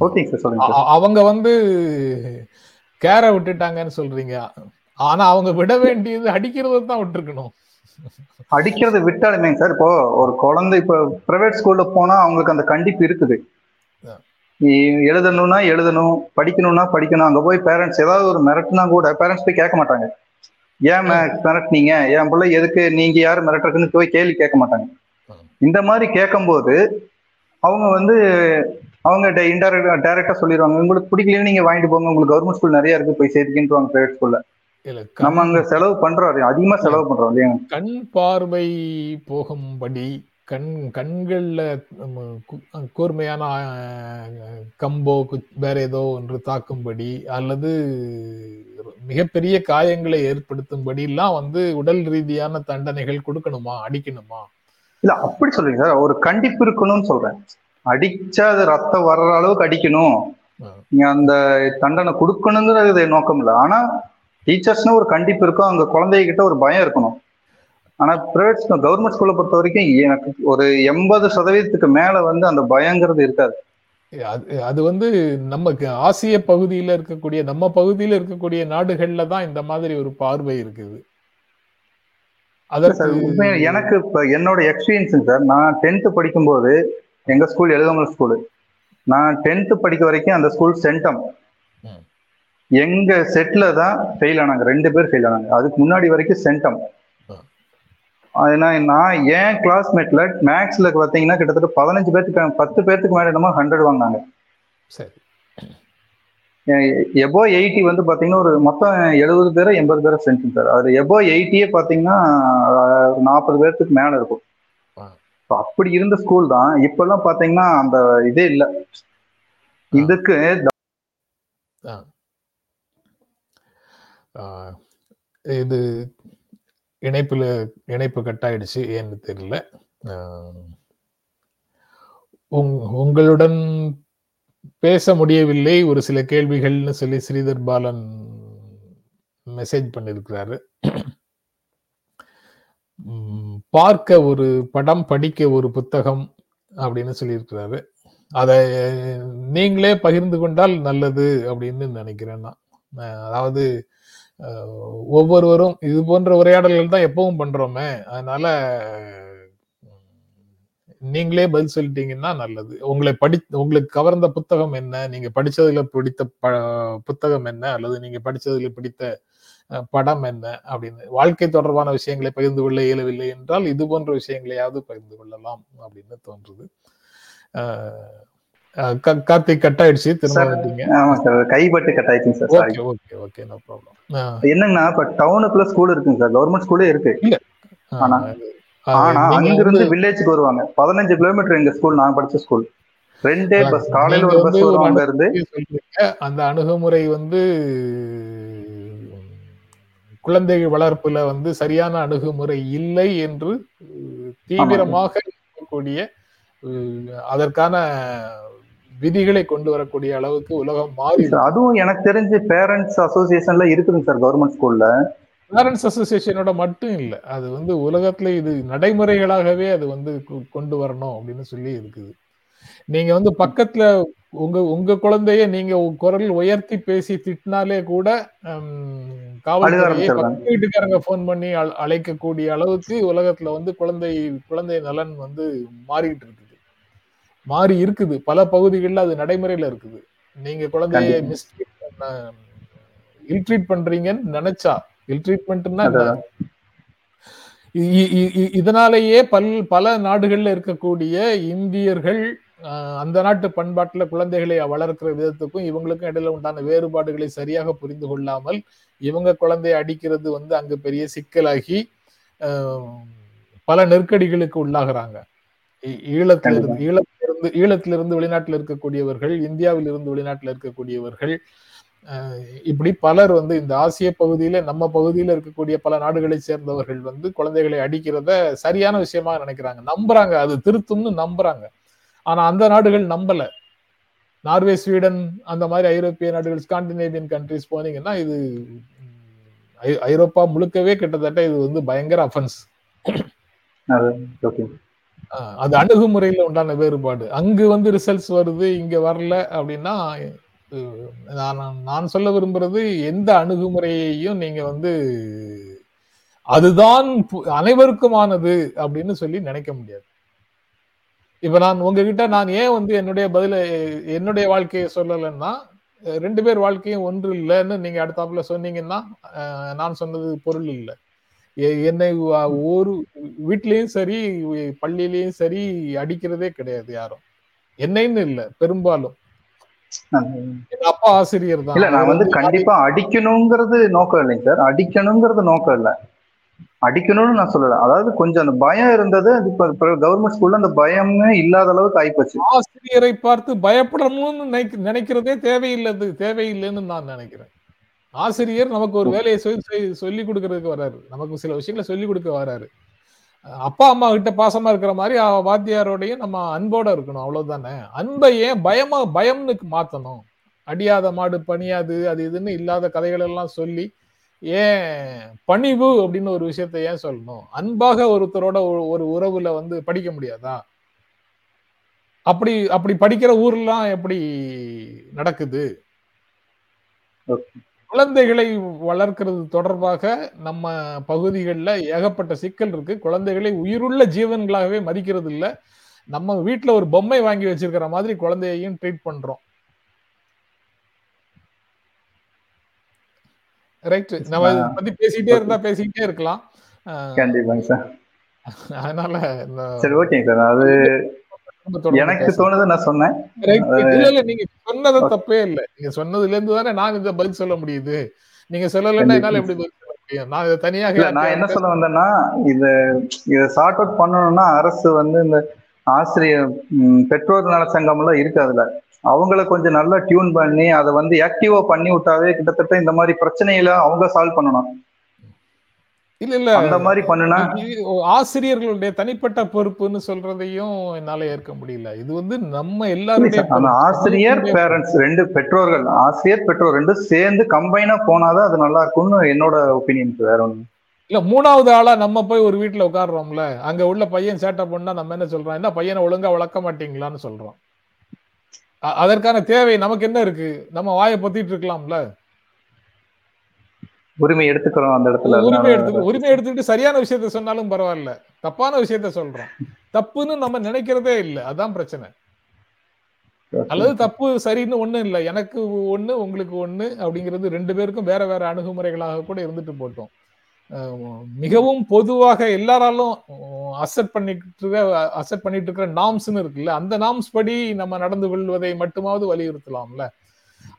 ஓகேங்க சார் சொல்லுங்க அவங்க வந்து கேரை விட்டுட்டாங்கன்னு சொல்றீங்க. ஆனா அவங்க விட வேண்டியது அடிக்கிறத தான் விட்டுருக்கணும். அடிக்கிறத விட்டாலுமேங்க சார் இப்போ ஒரு குழந்தை இப்போ பிரைவேட் ஸ்கூல்ல போனா அவங்களுக்கு அந்த கண்டிப்பு இருக்குது. நீ எழுதணும்னா எழுதணும் படிக்கணும்னா படிக்கணும் அங்க போய் பேரண்ட்ஸ் ஏதாவது ஒரு மிரட்டுனா கூட பேரண்ட்ஸ் போய் கேட்க மாட்டாங்க. ஏன் மிர- மிரட்டுனீங்க? என் பிள்ளை எதுக்கு நீங்க யாரு மிரட்டுறதுன்னு போய் கேள்வி கேட்க மாட்டாங்க. இந்த மாதிரி கேட்கும்போது அவங்க வந்து அவங்க இன்டைரக்ட் டைரக்டா சொல்லிடுவாங்க. உங்களுக்கு பிடிக்கலன்னு நீங்க வாங்கிட்டு போங்க. உங்களுக்கு கவர்மெண்ட் ஸ்கூல் நிறைய இருக்கு. போய் சேர்த்துக்கின்றாங்க பிரைவேட் ஸ்கூல்ல நம்ம அங்க செலவு பண்றோம் அதிகமா செலவு பண்றோம் இல்லையா? கண் பார்வை போகும்படி கண் கண்கள்ல கூர்மையான கம்போ வேற ஏதோ ஒன்று தாக்கும்படி அல்லது மிகப்பெரிய காயங்களை ஏற்படுத்தும்படி எல்லாம் வந்து உடல் ரீதியான தண்டனைகள் கொடுக்கணுமா அடிக்கணுமா? இல்ல அப்படி சொல்றீங்க சார். ஒரு கண்டிப்பு இருக்கணும்னு சொல்றேன். அடிச்சா அது ரத்தம் வர்ற அளவுக்கு அடிக்கணும். நீங்க அந்த தண்டனை கொடுக்கணுங்கிறது நோக்கம் இல்லை. ஆனா டீச்சர்ஸ்னா ஒரு கண்டிப்பு இருக்கும். அங்க குழந்தைகிட்ட ஒரு பயம் இருக்கணும். ஆனா பிரைவேட் கவர்மெண்ட் ஸ்கூலை பொறுத்த வரைக்கும் எனக்கு ஒரு எண்பது சதவீதத்துக்கு மேல வந்து அந்த பயங்கிறது இருக்காது. அது வந்து நமக்கு ஆசிய பகுதியில இருக்கக்கூடிய நம்ம பகுதியில இருக்கக்கூடிய நாடுகள்ல தான் இந்த மாதிரி ஒரு பார்வை இருக்குது. அதற்கு எனக்கு இப்ப என்னோட எக்ஸ்பீரியன்ஸுங்க சார் நான் டென்த்து படிக்கும்போது எங்க ஸ்கூல் எழுதவங்க ஸ்கூலு நான் டென்த்து படிக்க வரைக்கும் அந்த ஸ்கூல் சென்டம் எங்க செட்ல தான் ஃபெயில் ஆனாங்க. ரெண்டு பேர் ஃபெயில் ஆனாங்க. அதுக்கு முன்னாடி வரைக்கும் சென்டம். ஏன்னா நான் என் கிளாஸ்மேட்ல மேக்ஸ்ல பாத்தீங்கன்னா கிட்டத்தட்ட பதினஞ்சு பேர்த்துக்கு பத்து பேர்த்துக்கு மேல என்னமோ ஹண்ட்ரட் வாங்கினாங்க. சரி. எபோ எயிட்டி வந்து பாத்தீங்கன்னா ஒரு மொத்தம் எழுபது பேரோ எண்பது பேரோ சென்டம் சார். அது எபோ எயிட்டியே பாத்தீங்கன்னா நாற்பது பேர்த்துக்கு மேல இருக்கும். அப்படி இருந்த ஸ்கூல் தான் இப்பெல்லாம் பாத்தீங்கன்னா அந்த இதே இல்லை. இதுக்கு இது இணைப்பில் இணைப்பு கட் ஆயிடுச்சு ஏன்னு தெரியல. உங்- உங்களுடன் பேச முடியவில்லை. ஒரு சில கேள்விகள்னு சொல்லி ஸ்ரீதர் பாலன் மெசேஜ் பண்ணியிருக்கிறாரு. பார்க்க ஒரு படம் படிக்க ஒரு புத்தகம் அப்படின்னு சொல்லியிருக்கிறாரு. அதை நீங்களே பகிர்ந்து கொண்டால் நல்லது அப்படின்னு நினைக்கிறேன் நான். அதாவது ஒவ்வொருவரும் இது போன்ற உரையாடல்கள் தான் எப்பவும் பண்றோமே. அதனால நீங்களே பதில் சொல்லிட்டீங்கன்னா நல்லது. உங்களை படி உங்களுக்கு கவர்ந்த புத்தகம் என்ன? நீங்க படிச்சதுல பிடித்த ப- புத்தகம் என்ன? அல்லது நீங்க படிச்சதுல பிடித்த படம் என்ன? அப்படின்னு. வாழ்க்கை தொடர்பான விஷயங்களை பகிர்ந்து கொள்ள இயலவில்லை என்றால் இது போன்ற விஷயங்களையாவது பகிர்ந்து கொள்ளலாம் அப்படின்னு தோன்றுது. கார்த்திக் கட் ஆயிடுச்சு திரும்ப ஆமா சார் கைப்பட்டு கட் ஆயிடுச்சுங்க sir okay okay okay no problem என்னன்னா இப்ப டவுனுக்குள்ள ஸ்கூல் இருக்குங்க சார் கவர்மெண்ட் ஸ்கூலே இருக்கு. இல்ல. ஆனா ஆனா அங்க இருந்து வில்லேஜுக்கு வருவாங்க. பதினஞ்சு கிலோமீட்டர் எங்க ஸ்கூல் நான் படிச்ச ஸ்கூல் ரெண்டே பஸ் காலையில ஒரு பஸ் வரும் அங்க இருந்து அந்த அணுகுமுறை வந்து குழந்தைகள் வளர்ப்புல வந்து சரியான அணுகுமுறை இல்லை என்று தீவிரமாக இருக்கக்கூடிய அதற்கான விதிகளை கொண்டு வரக்கூடிய அளவுக்கு உலகம் மாறி அதுவும் எனக்கு தெரிஞ்சு பேரண்ட்ஸ் அசோசியேஷன்ல இருக்குதுங்க சார் கவர்மெண்ட் ஸ்கூல்ல பேரண்ட்ஸ் அசோசியேஷனோட மட்டும் இல்லை. அது வந்து உலகத்துல இது நடைமுறைகளாகவே அது வந்து கொண்டு வரணும் அப்படின்னு சொல்லி இருக்குது. நீங்க வந்து பக்கத்துல உங்க உங்க குழந்தைய நீங்க குரல் உயர்த்தி பேசி திட்டினாலே கூட காவல்துறையை. பக்கத்து வீட்டுக்காரங்க ஃபோன் பண்ணி அழ- அழைக்கக்கூடிய அளவுக்கு உலகத்துல வந்து குழந்தை குழந்தை நலன் வந்து மாறிட்டு இருக்குது மாறி இருக்குது. பல பகுதிகளில் அது நடைமுறையில இருக்குது. நீங்க குழந்தைய. மிஸ்ட்ரீட் இல்ட்ரீட் பண்றீங்கன்னு நினைச்சா இல்ட்ரீட்மெண்ட்னா இதனாலேயே பல் பல நாடுகள்ல இருக்கக்கூடிய இந்தியர்கள் அந்த நாட்டு பண்பாட்டுல குழந்தைகளை வளர்க்கிற விதத்துக்கும் இவங்களுக்கும் இடையில உண்டான வேறுபாடுகளை சரியாக புரிந்து கொள்ளாமல் இவங்க குழந்தையை அடிக்கிறது வந்து அங்க பெரிய சிக்கலாகி பல நெருக்கடிகளுக்கு உள்ளாகுறாங்க. ஈ- ஈழத்துல இருந்து ஈழத்திலிருந்து ஈழத்திலிருந்து வெளிநாட்டில் இருக்கக்கூடியவர்கள் இந்தியாவில் இருந்து வெளிநாட்டில் இருக்கக்கூடியவர்கள் இப்படி பலர் வந்து இந்த ஆசிய பகுதியில நம்ம பகுதியில இருக்கக்கூடிய பல நாடுகளை சேர்ந்தவர்கள் வந்து குழந்தைகளை அடிக்கிறத சரியான விஷயமா நினைக்கிறாங்க. நம்புறாங்க. அது திருத்தும்னு நம்புறாங்க. ஆனா அந்த நாடுகள் நம்பல. நார்வே ஸ்வீடன் அந்த மாதிரி ஐரோப்பிய நாடுகள் ஸ்காண்டினேவியன் கண்ட்ரிஸ் போனீங்கன்னா இது ஐரோப்பா முழுக்கவே கிட்டத்தட்ட இது வந்து பயங்கர அஃபென்ஸ் அது அணுகுமுறையில உண்டான வேறுபாடு. அங்கு வந்து ரிசல்ட்ஸ் வருது இங்க வரல அப்படின்னா நான் நான் சொல்ல விரும்புறது எந்த அணுகுமுறையையும் நீங்க வந்து அதுதான் அனைவருக்குமானது அப்படின்னு சொல்லி நினைக்க முடியாது. இப்ப நான் உங்ககிட்ட நான் ஏன் வந்து என்னுடைய பதில என்னுடைய வாழ்க்கையை சொல்லலைன்னா ரெண்டு பேர் வாழ்க்கையும் ஒன்று இல்லைன்னு நீங்க அடுத்தாப்புல சொன்னீங்கன்னா நான் சொன்னது பொருள் இல்லை. என்னை ஒரு வீட்லயும் சரி பள்ளியிலயும் சரி அடிக்கிறதே கிடையாது யாரும். என்னைன்னு இல்லை பெரும்பாலும். அப்பா ஆசிரியர் தான். இல்ல நான் வந்து கண்டிப்பா அடிக்கணுங்கிறது நோக்கம் இல்லைங்க சார். அடிக்கணுங்கிறது நோக்கம் இல்ல. அடிக்கணும்னு நான் சொல்லல. அதாவது கொஞ்சம் அந்த பயம் இருந்தது இப்ப கவர்மெண்ட் ஸ்கூல்ல அந்த பயமே இல்லாத அளவுக்கு ஆயிப்போச்சு. ஆசிரியரை பார்த்து பயப்படணும்னு நினைக்கிறதே தேவையில்லது தேவையில்லைன்னு நான் நினைக்கிறேன். ஆசிரியர் நமக்கு ஒரு வேலையை சொல்லி கொடுக்கறதுக்கு வராரு. நமக்கு சில விஷயங்களை சொல்லி கொடுக்க வராரு. அப்பா அம்மா கிட்ட பாசமா இருக்கிற மாதிரி வாத்தியாரோடையும் நம்ம அன்போட இருக்கணும். அவ்வளவுதானே? அன்பை ஏன் பயமா பயம்னு மாத்தணும்? அடியாத மாடு பணியாது அது இதுன்னு இல்லாத கதைகள் எல்லாம் சொல்லி ஏன் பணிவு அப்படின்னு ஒரு விஷயத்த ஏன் சொல்லணும்? அன்பாக ஒருத்தரோட ஒரு உறவுல வந்து படிக்க முடியாதா? அப்படி அப்படி படிக்கிற ஊர்லாம் எப்படி நடக்குது? குழந்தைகளை வளர்க்கிறது தொடர்பாக நம்ம பகுதிகளில் ஏகப்பட்ட சிக்கல் இருக்கு. குழந்தைகளை உயிருள்ள ஜீவன்களாகவே மதிக்கிறது இல்ல நம்ம வீட்டுல ஒரு பொம்மை வாங்கி வச்சிருக்கிற மாதிரி குழந்தையையும் ட்ரீட் பண்றோம். ரைட் நம்ம பத்தி பேசிட்டே இருந்தா பேசிக்கிட்டே இருக்கலாம். கண்டிப்பாங்க சார். அதனால சரி ஓகேங்க சார். அது எனக்கு தோணுது நான் சொன்னேன். நீங்க சொன்னது தப்பே இல்ல. நீங்க சொன்னதுல இருந்து தானே நான் இந்த பதில் சொல்ல முடியுது. நீங்க சொல்லலைன்னா என்னால எப்படி பதில் சொல்ல முடியும்? நான் இதை தனியாக நான் என்ன சொல்ல வந்தேன்னா இத இத சார்ட் அவுட் பண்ணணும்னா அரசு வந்து இந்த ஆசிரியர் பெற்றோர் நல சங்கம் எல்லாம் இருக்கு அதுல அவங்கள கொஞ்சம் நல்லா டியூன் பண்ணி அதை வந்து ஆக்டிவா பண்ணி விட்டாவே கிட்டத்தட்ட இந்த மாதிரி பிரச்சனையில அவங்க சால்வ் பண்ணணும். இல்ல இல்ல. அந்த மாதிரி பண்ணுனா? ஆசிரியர்களுடைய தனிப்பட்ட பொறுப்புன்னு சொல்றதையும் என்னால ஏற்க முடியல. இது வந்து நம்ம எல்லாருடைய ஆசிரியர் பேரண்ட்ஸ் ரெண்டு பெற்றோர்கள் ஆசிரியர் பெற்றோர் ரெண்டு சேர்ந்து கம்பைனா போனாதான் அது நல்லா இருக்கும்னு என்னோட ஒப்பீனியன் வேற ஒண்ணு இல்ல. மூணாவது ஆளா நம்ம போய் ஒரு வீட்டுல உட்காடுறோம்ல அங்க உள்ள பையன் சேட்டை பண்ணா நம்ம என்ன சொல்றோம்? என்ன பையனை ஒழுங்கா வளர்க்க மாட்டீங்களான்னு சொல்றோம். அதற்கான தேவை நமக்கு என்ன இருக்கு? நம்ம வாயை பொத்திட்டு இருக்கலாம்ல. உரிமை எடுத்துக்கிறோம் அந்த இடத்துல. உரிமை எடுத்து உரிமை எடுத்துக்கிட்டு சரியான விஷயத்த சொன்னாலும் பரவாயில்ல. தப்பான விஷயத்த சொல்றோம். தப்புன்னு நம்ம நினைக்கிறதே இல்லை. அதான் பிரச்சனை. அல்லது தப்பு சரின்னு ஒண்ணு இல்லை. எனக்கு ஒண்ணு உங்களுக்கு ஒண்ணு அப்படிங்கிறது ரெண்டு பேருக்கும் வேற வேற அணுகுமுறைகளாக கூட இருந்துட்டு போட்டோம். மிகவும் பொதுவாக எல்லாராலும் அசெப்ட் பண்ணிட்டு அசெப்ட் பண்ணிட்டு இருக்கிற நாம்ஸ்னு இருக்குல்ல அந்த நாம்ஸ் படி நம்ம நடந்து கொள்வதை மட்டுமாவது வலியுறுத்தலாம்ல?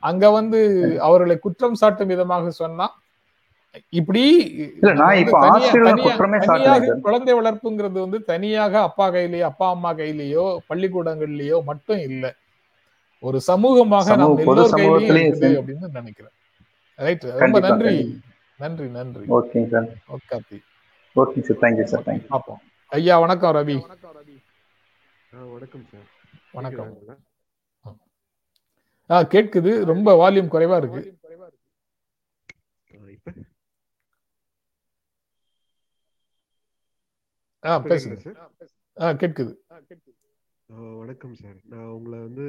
அங்க வந்து அவர்களை குற்றம் சாட்டும் விதமாக சொன்னா இப்படி குழந்தை வளர்ப்புங்கிறது வந்து தனியாக அப்பா கையிலயோ அப்பா அம்மா கையிலயோ பள்ளிக்கூடங்கள்லயோ மட்டும் இல்ல. ஒரு சமூகமாக நம்ம எல்லோரும் கையிலயும் அப்படின்னு நினைக்கிறேன். ரைட் ரொம்ப நன்றி. நன்றி நன்றி. Okay sir okay okay sir thank you sir thank you பார்ப்போம். ஐயா வணக்கம் ரவி. வணக்கம் சார் வணக்கம் ஆ கேட்குது. ரொம்ப வால்யூம் குறைவா இருக்கு. ஆ பேசுங்க. சார்? ஆ கேட்குது. வணக்கம் சார். நான் உங்களை வந்து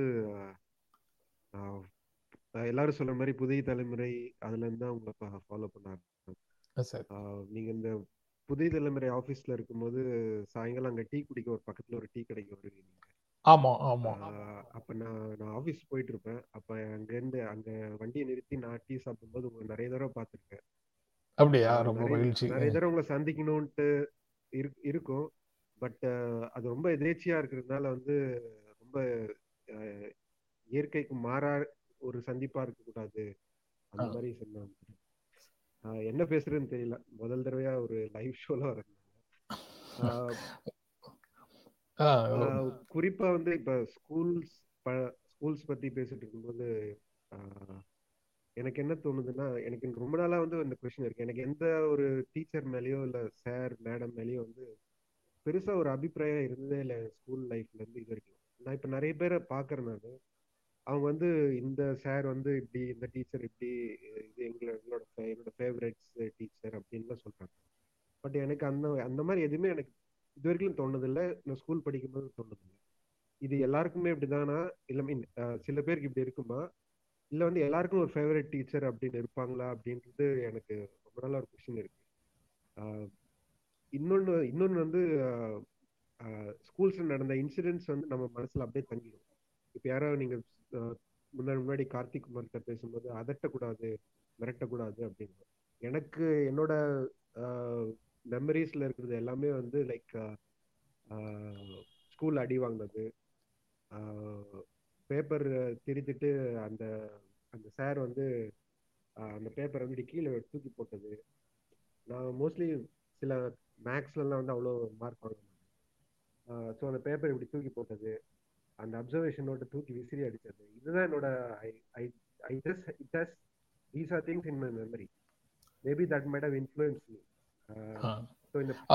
எல்லாரும் சொல்ற மாதிரி புதிய தலைமுறை அதுல இருந்து உங்களை ஃபாலோ பண்ண நீங்க இந்த புதிய தலைமுறை ஆபீஸ்ல இருக்கும்போது சாயங்காலம் அங்க டீ குடிக்க ஒரு பக்கத்துல ஒரு டீ கடைக்கு வருவீங்க. ஆமா ஆமா. அப்ப நான் நான் ஆபீஸ் போயிட்டு இருப்பேன். அப்ப அங்க இருந்து அங்க வண்டியை நிறுத்தி நான் டீ சாப்பிடும்போது உங்களை நிறைய தடவை பார்த்துருக்கேன். அப்படியா? ரொம்ப மகிழ்ச்சி. நிறைய தடவை உங்களை சந்திக்கணும்ட்டு இருக்கும். பட் அது ரொம்ப எதேச்சியா இருக்கிறதுனால வந்து ரொம்ப இயற்கைக்கு மாறா ஒரு சந்திப்பா இருக்க கூடாது அந்த மாதிரி சொன்னாங்க என்ன பேசுறதுன்னு தெரியல. முதல் தடவையா ஒரு லைவ் ஷோல வரேன் குறிப்பா வந்து இப்ப ஸ்கூல்ஸ் ஸ்கூல்ஸ் பத்தி பேசிட்டு இருக்கும்போது எனக்கு என்ன தோணுதுன்னா எனக்கு ரொம்ப நாளா வந்து இந்த கொஸ்டின் இருக்கு. எனக்கு எந்த ஒரு டீச்சர் மேலேயோ இல்ல சார் மேடம் மேலேயோ வந்து பெருசா ஒரு அபிப்பிராயம் இருந்ததே இல்லை ஸ்கூல் லைஃப்ல இருந்து இது வரைக்கும். நான் இப்ப நிறைய பேரை பாக்குறேன் நான். அவங்க வந்து இந்த சார் வந்து இப்படி இந்த டீச்சர் இப்படி இது எங்களோட எங்களோட என்னோட ஃபேவரட்ஸ் டீச்சர் அப்படின்லாம் சொல்றாங்க. பட் எனக்கு அந்த அந்த மாதிரி எதுவுமே எனக்கு இது வரைக்கும் தோணுதில்லை நான் ஸ்கூல் படிக்கும்போது தோணுதில்லை இது எல்லாருக்குமே இப்படிதானா? இல்லை மீன் சில பேருக்கு இப்படி இருக்குமா? இல்லை வந்து எல்லாருக்கும் ஒரு ஃபேவரட் டீச்சர் அப்படின்னு இருப்பாங்களா அப்படின்றது எனக்கு ரொம்ப நாளா ஒரு கொஸ்டின் இருக்கு. இன்னொன்று இன்னொன்று வந்து ஸ்கூல்ஸ்ல நடந்த இன்சிடென்ட்ஸ் வந்து நம்ம மனசில் அப்படியே தங்கிடும் இப்போ யாராவது நீங்கள் முன்னாடி முன்னாடி கார்த்திக் குமார்கிட்ட பேசும்போது அதட்டக்கூடாது மிரட்டக்கூடாது அப்படின்னு. எனக்கு என்னோட மெமரிஸ்ல இருக்கிறது எல்லாமே வந்து லைக் ஸ்கூல் அடி வாங்கினது பேப்பர் திருத்திட்டு அந்த அந்த சார் வந்து அந்த பேப்பரை வந்து கீழே தூக்கி போட்டது. நான் மோஸ்ட்லி சில மேக்ஸ்லலாம் வந்து அவ்வளோ மார்க் வாங்க மாட்டேன். ஸோ அந்த பேப்பர் இப்படி தூக்கி போட்டது. அந்த அப்சர்வேஷன் நோட்டை தூக்கி விசிறி அடிச்சது. இதுதான் என்னோட I I I just it has these are things in my memory maybe that might have influence me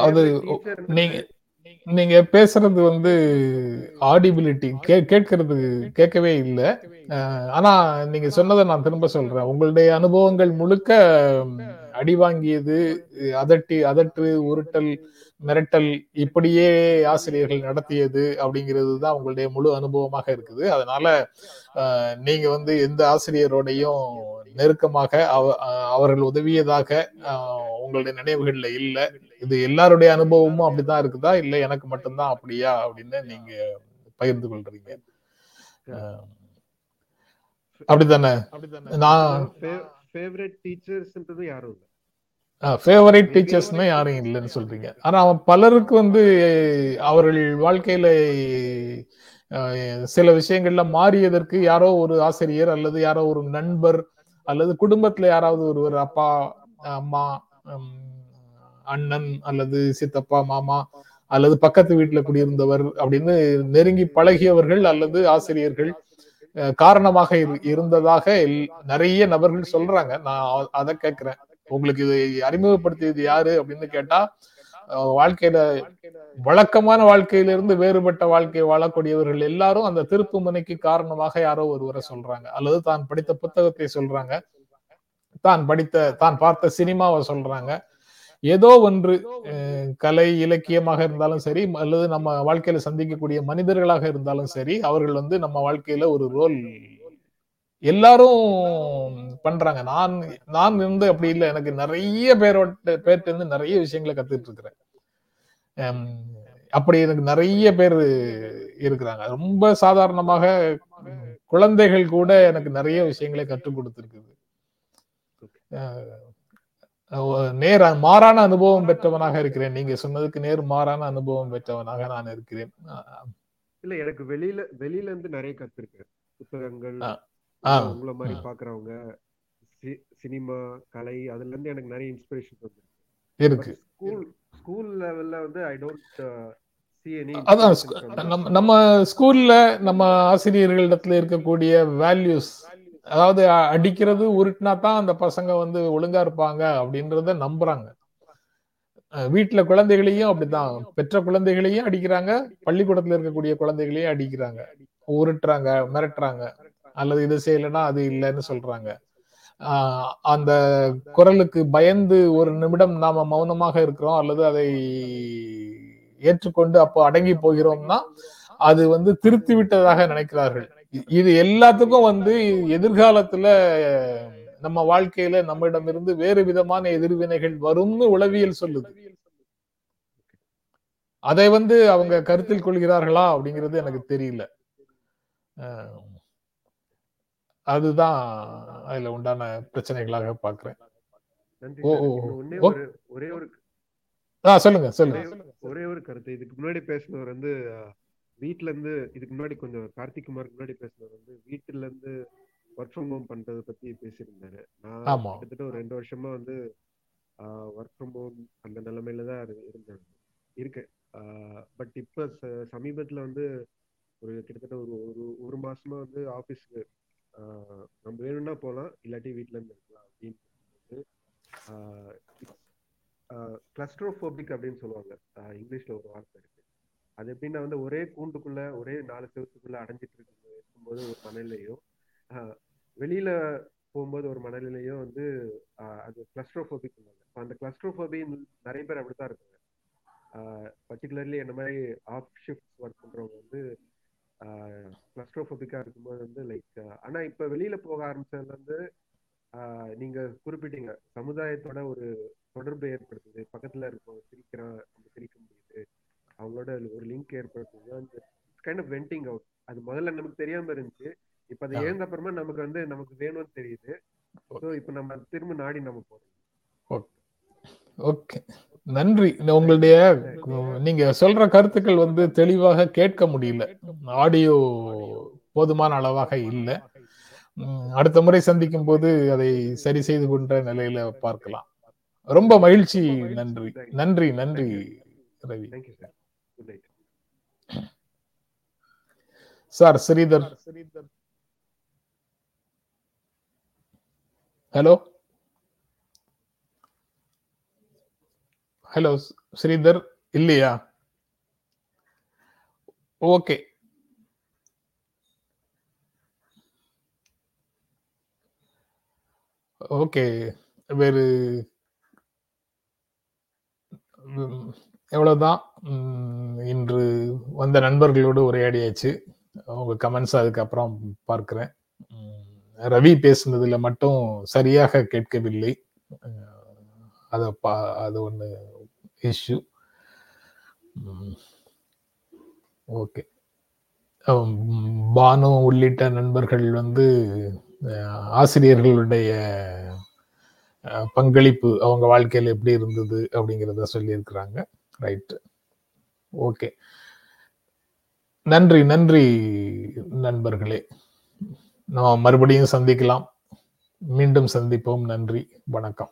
அது நீங்க நீங்க பேசுறது வந்து ஆடிபிலிட்டி கேட்கறது கேட்கவே இல்லை. ஆனா நீங்க சொன்னதை நான் திரும்ப சொல்றேன். உங்களுடைய அனுபவங்கள் முழுக்க அடி வாங்கியது அதட்டி அதட்டு உருட்டல் மிரட்டல் இப்படியே ஆசிரியர்கள் நடத்தியது அப்படிங்கிறது தான் உங்களுடைய முழு அனுபவமாக இருக்குது. அதனால நீங்க வந்து எந்த ஆசிரியரோடையும் நெருக்கமாக அவர்கள் உதவியதாக உங்களுடைய நினைவுகள்ல இல்ல. இது எல்லாருடைய அனுபவமும் அப்படிதான் இருக்குதா? இல்ல எனக்கு மட்டும்தான் அப்படியா? அப்படின்னு நீங்க பகிர்ந்து கொள்றீங்க. அப்படித்தானே? நான் ஃபேவரட் டீச்சர்ஸ்ன்றது யாரும் இல்ல. ஃபேவரட் டீச்சர்ஸ்னா யாரும் இல்லைன்னு சொல்றீங்க. ஆனா அவன் பலருக்கு வந்து அவர்கள் வாழ்க்கையில சில விஷயங்கள்ல மாறியதற்கு யாரோ ஒரு ஆசிரியர் அல்லது யாரோ ஒரு நண்பர் அல்லது குடும்பத்துல யாராவது ஒருவர் அப்பா அம்மா அண்ணன் அல்லது சித்தப்பா மாமா அல்லது பக்கத்து வீட்டுல குடியிருந்தவர் அப்படின்னு நெருங்கி பழகியவர்கள் அல்லது ஆசிரியர்கள் காரணமாக இருந்ததாக நிறைய நபர்கள் சொல்றாங்க. நான் அதை கேட்கிறேன் உங்களுக்கு இது அறிமுகப்படுத்தியது யாரு அப்படின்னு கேட்டா வாழ்க்கையில வழக்கமான வாழ்க்கையிலிருந்து வேறுபட்ட வாழ்க்கையை வாழக்கூடியவர்கள் எல்லாரும் அந்த திருப்பு முனைக்கு காரணமாக யாரோ ஒருவரை சொல்றாங்க. அல்லது தான் படித்த புத்தகத்தை சொல்றாங்க. தான் படித்த தான் பார்த்த சினிமாவை சொல்றாங்க. ஏதோ ஒன்று கலை இலக்கியமாக இருந்தாலும் சரி அல்லது நம்ம வாழ்க்கையில சந்திக்கக்கூடிய மனிதர்களாக இருந்தாலும் சரி அவர்கள் வந்து நம்ம வாழ்க்கையில ஒரு ரோல் எல்லாரும் பண்றாங்க. நான் நான் இருந்து அப்படி இல்லை. எனக்கு நிறைய பேரோட பேர்ட்ட இருந்து நிறைய விஷயங்களை கத்துட்டு இருக்கிறேன். அப்படி எனக்கு நிறைய பேர் இருக்கிறாங்க. ரொம்ப சாதாரணமாக குழந்தைகள் கூட எனக்கு நிறைய விஷயங்களை கற்றுக் கொடுத்துருக்குது. நேர் மாறான அனுபவம் பெற்றவனாக இருக்கிறேன். நீங்க சொன்னதுக்கு நேர் மாறான அனுபவம் பெற்றவனாக நான் இருக்கிறேன். இல்ல எனக்கு வெளியில வெளியில இருந்து நிறைய கத்துருக்கேன். புத்தகங்கள் உங்களை மாதிரி பாக்குறவங்க சினிமா கலை அதுல இருந்து எனக்கு நிறைய இன்ஸ்பிரேஷன் வந்து இருக்கு. ஸ்கூல் ஸ்கூல் லெவல்ல வந்து ஐ டோன்ட் அதான் நம்ம ஸ்கூல்ல நம்ம ஆசிரியர்களிடத்துல இருக்கக்கூடிய வேல்யூஸ் அதாவது அடிக்கிறது உருட்டினா தான் அந்த பசங்க வந்து ஒழுங்கா இருப்பாங்க அப்படின்றத நம்புறாங்க. வீட்டுல குழந்தைகளையும் அப்படிதான். பெற்ற குழந்தைகளையும் அடிக்கிறாங்க பள்ளிக்கூடத்துல இருக்கக்கூடிய குழந்தைகளையும் அடிக்கிறாங்க. உருட்டுறாங்க மிரட்டுறாங்க. அல்லது இது செய்யலைன்னா அது இல்லைன்னு சொல்றாங்க. அந்த குரலுக்கு பயந்து ஒரு நிமிடம் நாம மௌனமாக இருக்கிறோம் அல்லது அதை ஏற்றுக்கொண்டு அப்போ அடங்கி போகிறோம்னா அது வந்து திருத்தி விட்டதாக நினைக்கிறார்கள். இது எல்லாத்துக்கும் வந்து எதிர்காலத்துல நம்ம வாழ்க்கையில நம்மிடமிருந்து வேறு விதமான எதிர்வினைகள் வரும்னு உளவியல் சொல்லுது. அதை வந்து அவங்க கருத்தில் கொள்கிறார்களா அப்படிங்கிறது எனக்கு தெரியல. அதுதான் அதுல உண்டான பிரச்சனைகளாக பாக்குறேன் ஒரே ஒரு சொல்லுங்க சொல்லுங்க. ஒரே ஒரு கருத்து. இதுக்கு முன்னாடி பேசினவர் வந்து வீட்ல இருந்து இதுக்கு முன்னாடி கொஞ்சம் கார்த்திக் குமாருக்கு முன்னாடி பேசினவர் வந்து வீட்டுல இருந்து ஒர்க் ஃப்ரம் ஹோம் பண்றதை பத்தி பேசியிருந்தாரு. நான் கிட்டத்தட்ட ஒரு ரெண்டு வருஷமா வந்து ஒர்க் ஃப்ரம் ஹோம் அந்த நிலைமையில தான் இருந்தேன் இருக்கேன் பட் இப்ப சமீபத்துல வந்து ஒரு கிட்டத்தட்ட ஒரு ஒரு ஒரு மாசமா வந்து ஆபீஸ்க்கு ஆஹ் நம்ம வேணும்னா போகலாம் இல்லாட்டி வீட்ல இருந்து இருக்கலாம் அப்படின்னு கிளஸ்ட்ரோஃபோபிக் அப்படின்னு சொல்லுவாங்க. இங்கிலீஷ்ல ஒரு வார்த்தை அது எப்படின்னா வந்து ஒரே கூண்டுக்குள்ள ஒரே நாலு செவத்துக்குள்ள அடைஞ்சிட்டு இருக்கு இருக்கும்போது ஒரு மனநிலையும் ஆஹ் வெளியில போகும்போது ஒரு மனநிலையும் வந்து ஆஹ் அது கிளஸ்ட்ரோஃபோபிக் சொல்லுவாங்க. அந்த கிளஸ்ட்ரோஃபோபி நிறைய பேர் அப்படித்தான் இருக்காங்க பர்டிகுலர்லி என்ன மாதிரி ஆஃப் ஷிஃப்ட் ஒர்க் பண்றவங்க வந்து கிளஸ்ட்ரோஃபோபிக்கா இருக்கும்போது வந்து லைக் ஆனா இப்ப வெளியில போக ஆரம்பிச்சதுல இருந்து ஆஹ் நீங்க குறிப்பிட்டீங்க சமுதாயத்தோட ஒரு தொடர்பு ஏற்படுத்துது. பக்கத்துல இருக்கவங்க சிரிக்கிறான் அவங்களோட ஒரு லிங்க் ஏற்படுத்துது அந்த கைண்ட் ஆஃப் வெண்டிங் அவுட் அது முதல்ல நமக்கு தெரியாம இருந்துச்சு. இப்ப அது. எழுந்த அப்புறமா நமக்கு வந்து நமக்கு வேணும்னு தெரியுது. ஸோ இப்ப நம்ம திரும்ப நாடி நம்ம போறோம். ஓகே நன்றி. உங்களுடைய நீங்க சொல்ற கருத்துக்கள் வந்து தெளிவாக கேட்க முடியல. ஆடியோ போதுமான அளவாக இல்லை. அடுத்த முறை சந்திக்கும் போது அதை சரி செய்து கொண்ட நிலையில பார்க்கலாம். ரொம்ப மகிழ்ச்சி. நன்றி. நன்றி. நன்றி Ravi. Thank you sir good night sir Sridhar hello hello Sridhar இல்லையா ஓகே இன்று வந்த நண்பர்களோடு உரையாடியாச்சு. உங்கள் கமெண்ட்ஸ் அதுக்கப்புறம் பார்க்குறேன். ரவி பேசுனதில் மட்டும் சரியாக கேட்கவில்லை. அதை பா அது ஒன்று இஷ்யூ ஓகே பானு உள்ளிட்ட நண்பர்கள் வந்து ஆசிரியர்களுடைய பங்களிப்பு அவங்க வாழ்க்கையில் எப்படி இருந்தது அப்படிங்கிறத சொல்லியிருக்கிறாங்க. ரைட்டு ஓகே நன்றி நன்றி நண்பர்களே. நாம் மறுபடியும் சந்திக்கலாம். மீண்டும் சந்திப்போம். நன்றி. வணக்கம்.